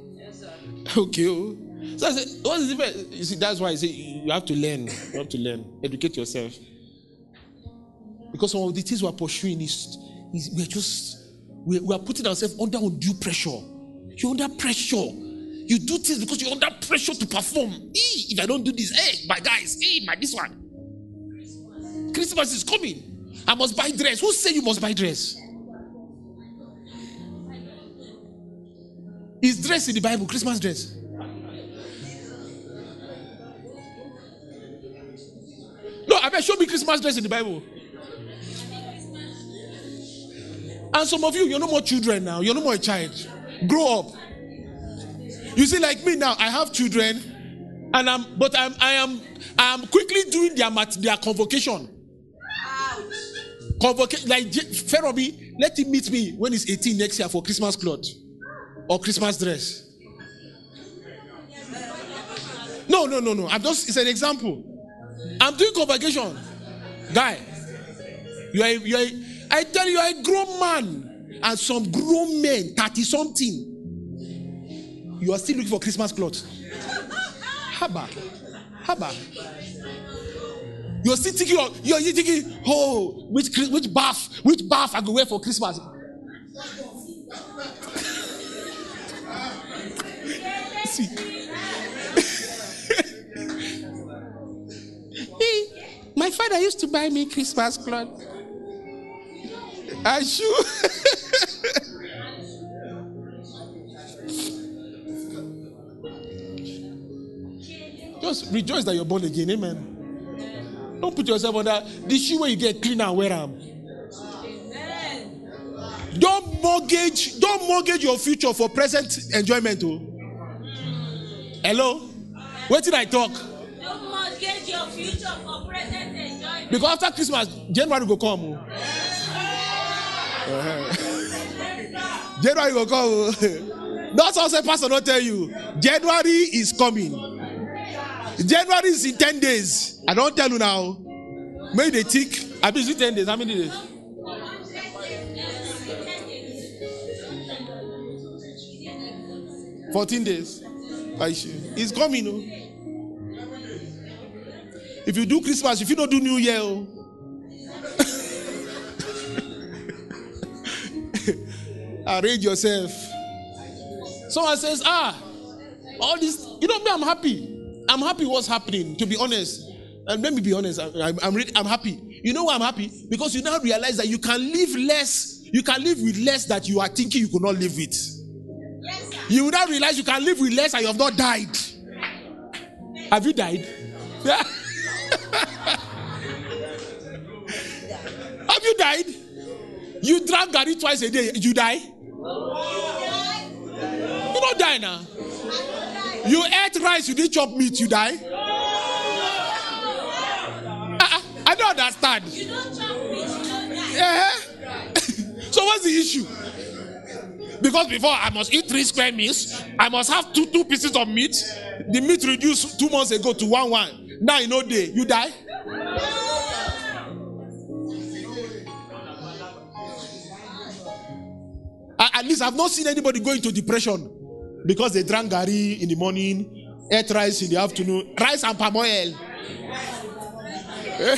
Okay. Oh. So I said, what's the difference? You see, that's why I say you have to learn. You have to learn. Educate yourself. Because some of the things we are pursuing is, is we are just we, we are putting ourselves under undue pressure. You're under pressure. You do things because you're under pressure to perform. Eh, if I don't do this, hey, my guys, hey, my this one. Christmas is coming. I must buy dress. Who say you must buy dress? Is dress in the Bible Christmas dress? No, I mean, show me Christmas dress in the Bible. And some of you, you're no more children now. You're no more a child. Grow up. You see, like me now, I have children, and I'm, but I'm, I am, I am quickly doing their their convocation. Convocation, like Ferobi, let him meet me when he's 18 next year for Christmas clothes or Christmas dress. No, no, no, no. I'm just, it's an example. I'm doing convocation. Guy, you are, you are, I tell you, you are a grown man and some grown men, 30 something. You are still looking for Christmas clothes. Haba. Haba. You're still thinking, of, you're thinking, oh, which which bath, which bath I go wear for Christmas. See. My father used to buy me Christmas cloth. And shoe. Just rejoice that you're born again. Amen. Don't put yourself under the shoe where you get clean and wear them. Don't mortgage, don't mortgage your future for present enjoyment. Oh. Hello? What did I talk? Don't mortgage your future for present enjoyment. Because after Christmas, January will come. oh. January will come. oh. That's also pastor not tell you. January is coming. January is in 10 days. I don't tell you now. Maybe they tick. I mean, is 10 days? How many days? Fourteen days. It's coming. Oh. If you do Christmas, if you don't do New Year, oh. arrange yourself. Someone says, Ah, all this, you know, me, I'm happy. I'm happy what's happening, to be honest. And let me be honest, I'm, I'm, really, I'm happy. You know why I'm happy? Because you now realize that you can live less, you can live with less that you are thinking you could not live with. You will now realize you can live with less and you have not died. Have you died? Yeah. have you died? You drank gari twice a day. You die? You don't die now. You ate rice, you didn't chop meat, you die? Uh-uh, I don't understand. You don't chop meat, you don't die. So what's the issue? Because before I must eat three square meals, I must have two two pieces of meat. The meat reduced two months ago to one one. Now you know day. You die. At least I've not seen anybody go into depression because they drank gari in the morning, ate rice in the afternoon, rice and palm oil.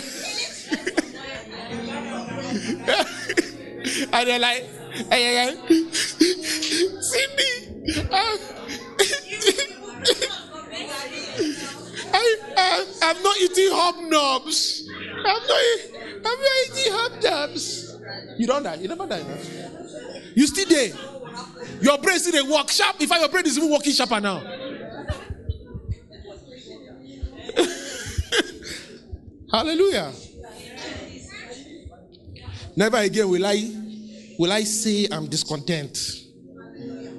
and they're like, hey, hey, hey. Cindy, uh, I, I, I'm not eating hobnobs. I'm not, I'm not eating hobnobs. You don't die. You never die. You still there. Your brain still dey work sharp. In fact, your brain is even working sharper now. Hallelujah. Never again will I will I say I'm discontent.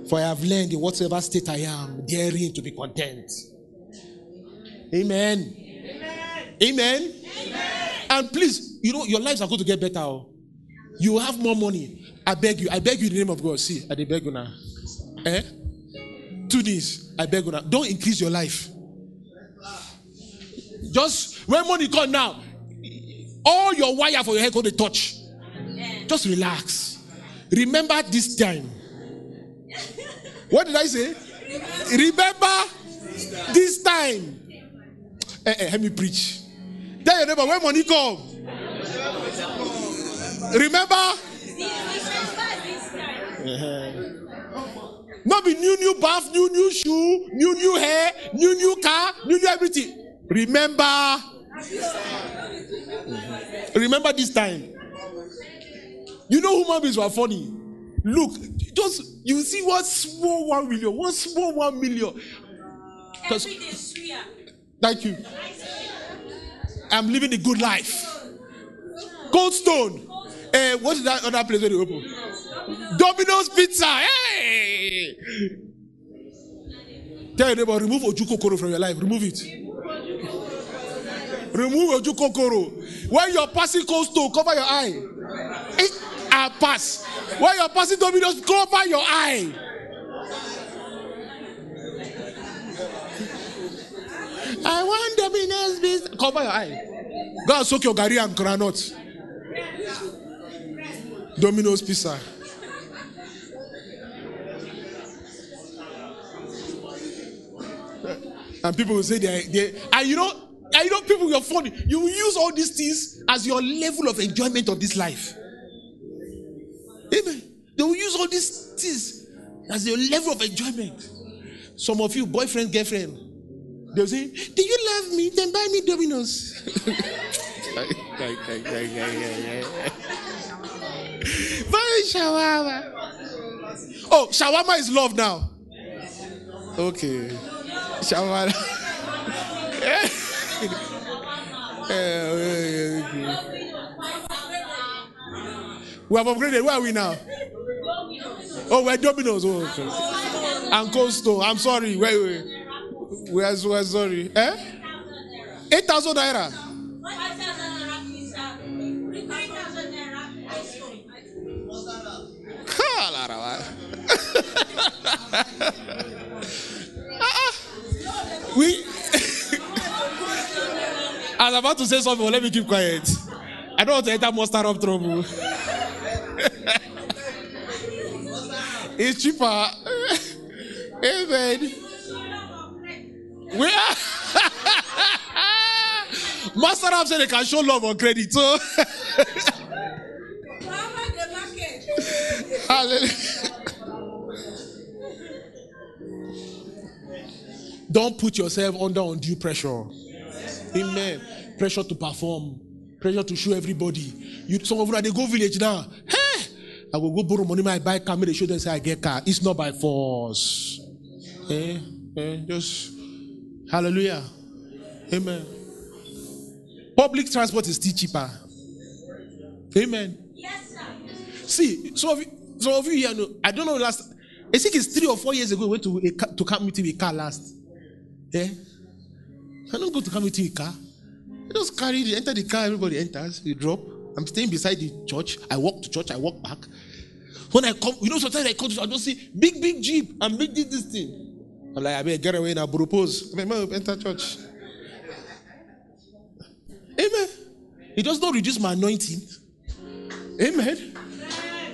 For I have learned in whatever state I am, daring to be content. Amen. Amen. And please, you know, your lives are going to get better. oh. You will have more money. I beg you. I beg you in the name of God. See, I beg you now. Eh? Do this. I beg you now. Don't increase your life. Just when money come now, all your wire for your head go to touch. Just relax. Remember this time. What did I say? Remember this time. Eh, eh, let me preach. Tell your neighbor when money come. Remember? Uh-huh. Not be new, new bath, new, new shoe, new, new hair, new, new car, new, new everything. Remember? Mm-hmm. Remember this time. You know human beings were funny. Look, just you see one small one million, one small one million. Thank you. I'm living a good life. Cold Stone. Eh, what is that other place where they open? Domino's Pizza. Hey! Tell your neighbor, remove Ojukokoro from your life. Remove it. Remove Ojukokoro. When you're passing Cold Stone, cover your eye. I pass. When you're passing Domino's, cover your eye. I want Domino's business. Cover your eye. Go and soak your gari and granite. Domino's pizza. And people will say they, they and you know, and you know, people you're funny. You will use all these things as your level of enjoyment of this life. Amen. They will use all these things as your level of enjoyment. Some of you, boyfriend, girlfriend, they'll say, Do you love me? Then buy me Domino's. Buy shawarma. Oh, shawarma is love now. Okay. Shawarma. Eh. We have upgraded. Where are we now? Oh, we're Domino's. Oh, okay. And Cold Stone. I'm sorry. Wait, wait. We are, we are sorry. Eh? 8,000 naira. Wa. we. I was about to say something, but let me keep quiet. I don't want to enter more startup trouble. it's cheaper. Amen. We are. Master App said they can show love on credit. So, hallelujah. Don't put yourself under undue pressure. Amen. Pressure to perform, pressure to show everybody. You some of you they go village now. Hey, I will go borrow money, I buy car, make they show them say I get car. It's not by force. Eh? Eh? Just hallelujah. Amen. Public transport is still cheaper. Amen. See, some of you, some of you here know. I don't know last. I think it's three or four years ago. We went to a, to camp meeting with car last. Yeah. I don't go to camp meeting with car. I just carry the enter the car. Everybody enters. We drop. I'm staying beside the church. I walk to church. I walk back. When I come, you know, sometimes I come to, I just see big, big jeep and big this, this thing. I'm like, I better get away now. Propose. I mean, enter church. Amen. It does not reduce my anointing. Amen.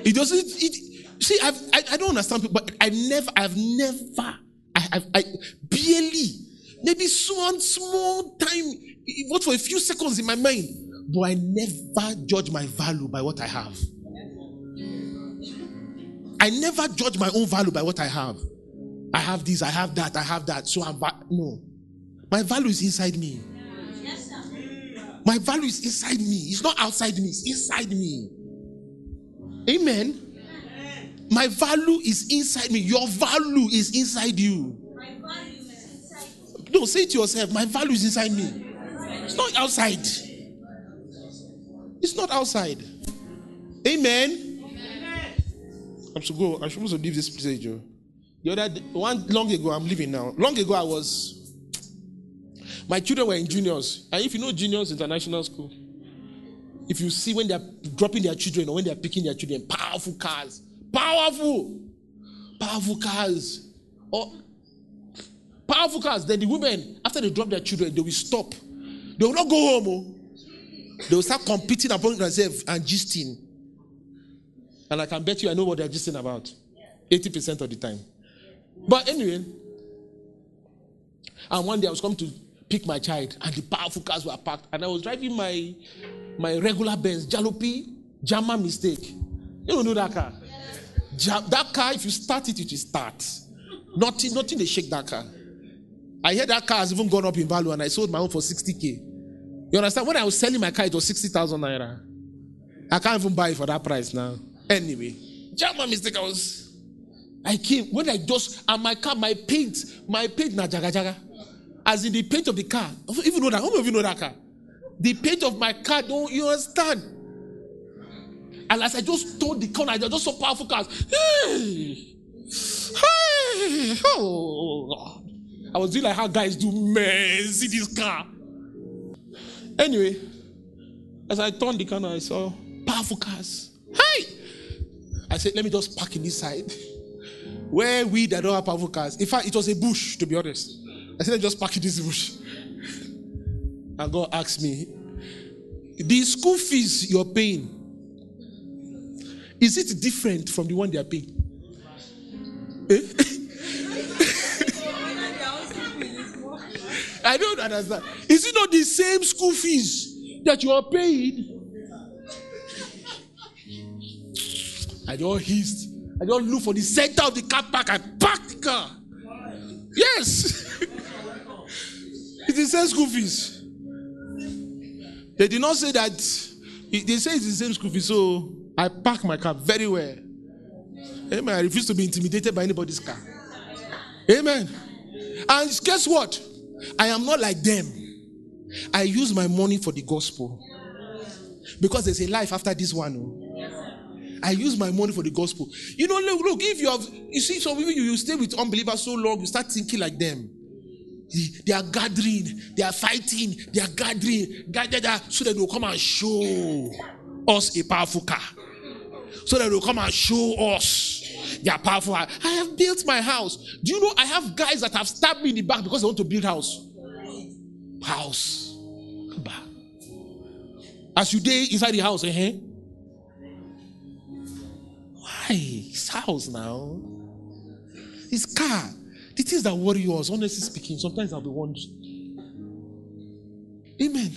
It doesn't. It see, I've, I I don't understand people, but I never, I've never, I have, I barely, maybe one small time, what for a few seconds in my mind, but I never judge my value by what I have. I never judge my own value by what I have. I have this, I have that, I have that. So I'm va- no. My value is inside me. Yes, My value is inside me. It's not outside me, it's inside me. Amen. My value is inside me. Your value is inside you. No, say it to yourself. My value is inside me. It's not outside. It's not outside. Amen. I'm supposed to go. I'm supposed to leave this place, Joe. Oh. The other day, one long ago, I'm leaving now. Long ago, I was. My children were in juniors, and if you know juniors international school, if you see when they're dropping their children or when they're picking their children, powerful cars, powerful, powerful cars, or powerful cars. Then the women, after they drop their children, they will stop. They will not go home. oh. They will start competing among themselves and gisting. And I can bet you I know what they're gisting about 80% of the time. But anyway, and one day I was coming to pick my child, and the powerful cars were parked, and I was driving my my regular Benz Jalopy Jama mistake. You don't know that car. Ja- that car, if you start it, it will start. Nothing, nothing they shake that car. I hear that car has even gone up in value, and I sold my own for 60k. You understand? When I was selling my car, it was 60,000 naira. I can't even buy it for that price now. Anyway, Jama mistake. I was I came when I just and my car, my paint, my paint na jaga jaga. As in the paint of the car. Even know that. How many of you know that car? The paint of my car, don't you understand? And as I just turned the corner, I just saw powerful cars. Hey, hey, oh. I was doing like how guys do, man. See this car. Anyway, as I turned the corner, I saw powerful cars. Hey! I said, let me just park in this side. Where we that don't have powerful cars. In fact, it was a bush, to be honest. I said, just park in this bush. And God asked me, the school fees you're paying, is it different from the one they are paying? Eh? I don't understand. Is it not the same school fees that you are paying? I just hissed. I just look for the center of the car park I park car. Yes. it's the same school fees. They did not say that. They say it's the same school fee, so I park my car very well. Amen. I refuse to be intimidated by anybody's car. Amen. And guess what? I am not like them. I use my money for the gospel. Because there's a life after this one. oh. I use my money for the gospel. You know, look, look if you have, you see, some people, you, you stay with unbelievers so long, you start thinking like them. They, are gathering, they are fighting, they are gathering, gathered so that they will come and show us a powerful car. So that they will come and show us they are powerful. I have built my house. Do you know I have guys that have stabbed me in the back because they want to build house? House. As you day inside the house, eh? Why? It's house now. It's car. The things that worry us, honestly speaking, sometimes I'll be wondering. Amen.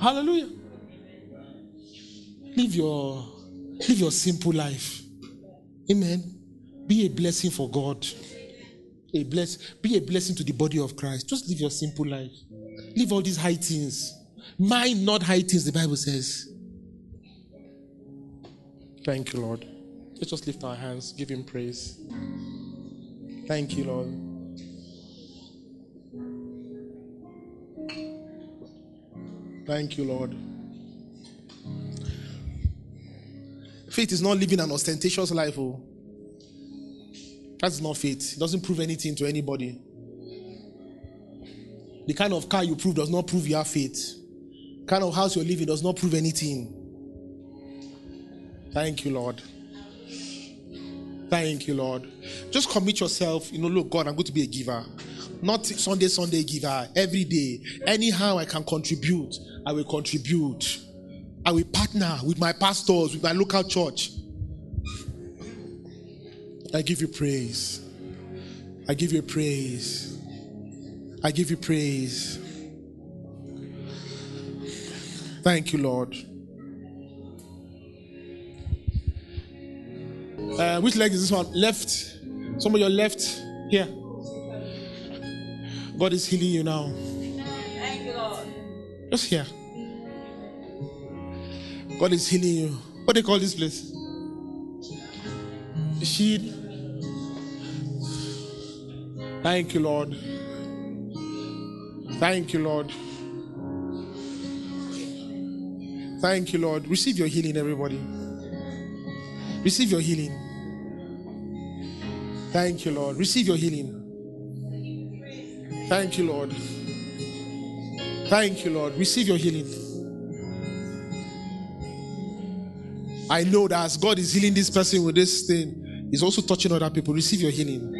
Hallelujah. Live your live your simple life. Amen. Be a blessing for God. A bless, be a blessing to the body of Christ. Just live your simple life. Leave all these high things. Mind not high things, the Bible says. Thank you, Lord. Let's just lift our hands, give him praise. Thank you, Lord. Thank you, Lord. Faith is not living an ostentatious life. Oh. That's not faith. It doesn't prove anything to anybody. The kind of car you prove does not prove you have faith. The kind of house you're living does not prove anything. Thank you, Lord. Thank you, Lord. Just commit yourself. You know, look, God, I'm going to be a giver. Not Sunday, Sunday giver. Every day. Anyhow I can contribute, I will contribute. I will partner with my pastors, with my local church. I give you praise. I give you praise. I give you praise. Thank you, Lord. Uh, which leg is this one? Left. Some of your left. Here. God is healing you now. Thank you, Lord. Just here. God is healing you. What do they call this place? Sheet. Thank you, Lord. Thank you, Lord. Thank you, Lord. Receive your healing, everybody. Receive your healing. Thank you, Lord. Receive your healing. Thank you, Lord. Thank you, Lord. Receive your healing. I know that as God is healing this person with this thing, He's also touching other people. Receive your healing.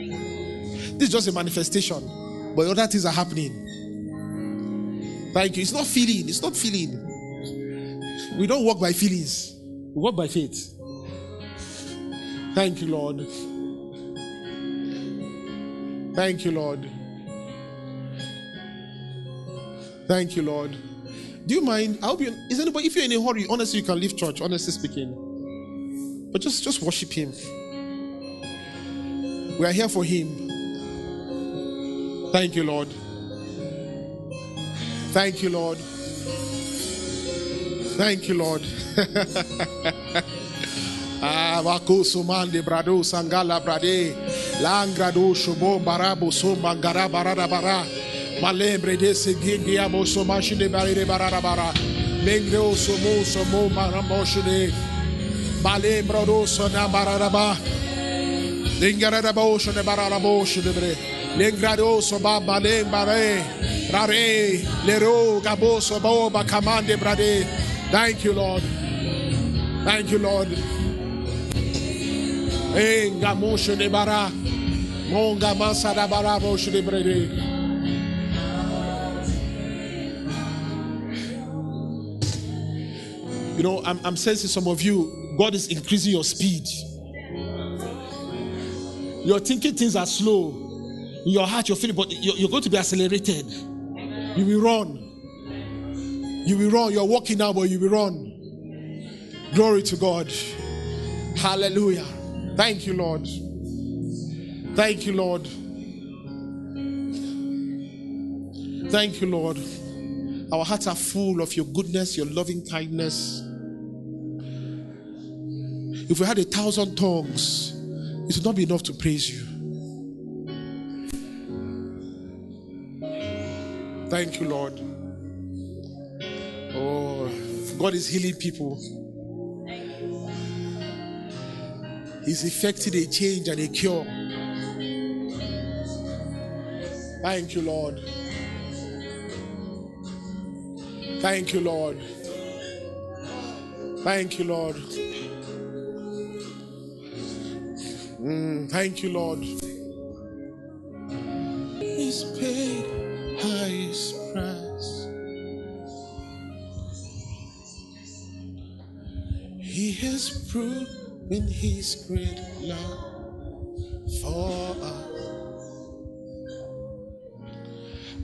This is just a manifestation, but other things are happening. Thank you. It's not feeling. It's not feeling. We don't walk by feelings. We walk by faith. Thank you, Lord. Thank you, Lord. Thank you, Lord. Do you mind? I hope you is anybody if you're in a hurry, honestly, you can leave church, honestly speaking. But just just worship him. We are here for him. Thank you, Lord. Thank you, Lord. Thank you, Lord. Ah, wakusu mande brado sangala brade langrado shubo barabo so mangara barada bara. Malembre de segindi amo so mashine baride barada bara. Mengre o so mo so mo marambo shine malembro do so na barada ba. Lingara da bo shine barada bo shine bre. Lengrado so ba balem bare rare lero gabo so bo kamande brade. Thank you lord. Thank you lord You know, I'm, I'm sensing some of you, God is increasing your speed. You're thinking things are slow. In your heart, you're feeling, but you're, you're going to be accelerated. You will run. You will run. You're walking now, but you will run. Glory to God. Hallelujah. Thank you, Lord. Thank you, Lord. Thank you, Lord. Our hearts are full of your goodness, your loving kindness. If we had a thousand tongues, it would not be enough to praise you. Thank you, Lord. Oh, God is healing people. He's effected a change and a cure. Thank you, Lord. Thank you, Lord. Thank you, Lord. Mm, thank you, Lord. He's paid highest price. He has proven his great love for us.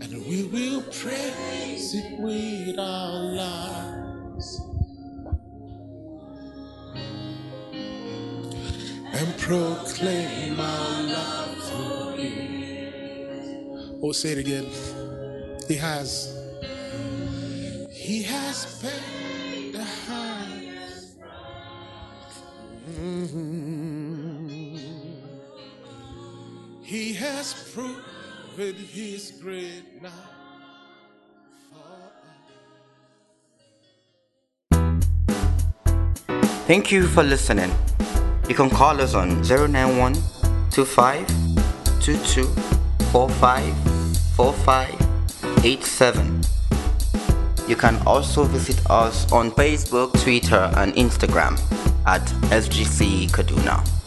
And we will praise it with our lives. And proclaim our love for you. Oh, say it again. He has. He has paid He has proven his great love. Thank you for listening. You can call us on 091 25 22 45 45 87. You can also visit us on Facebook, Twitter, and Instagram at SGC Kaduna.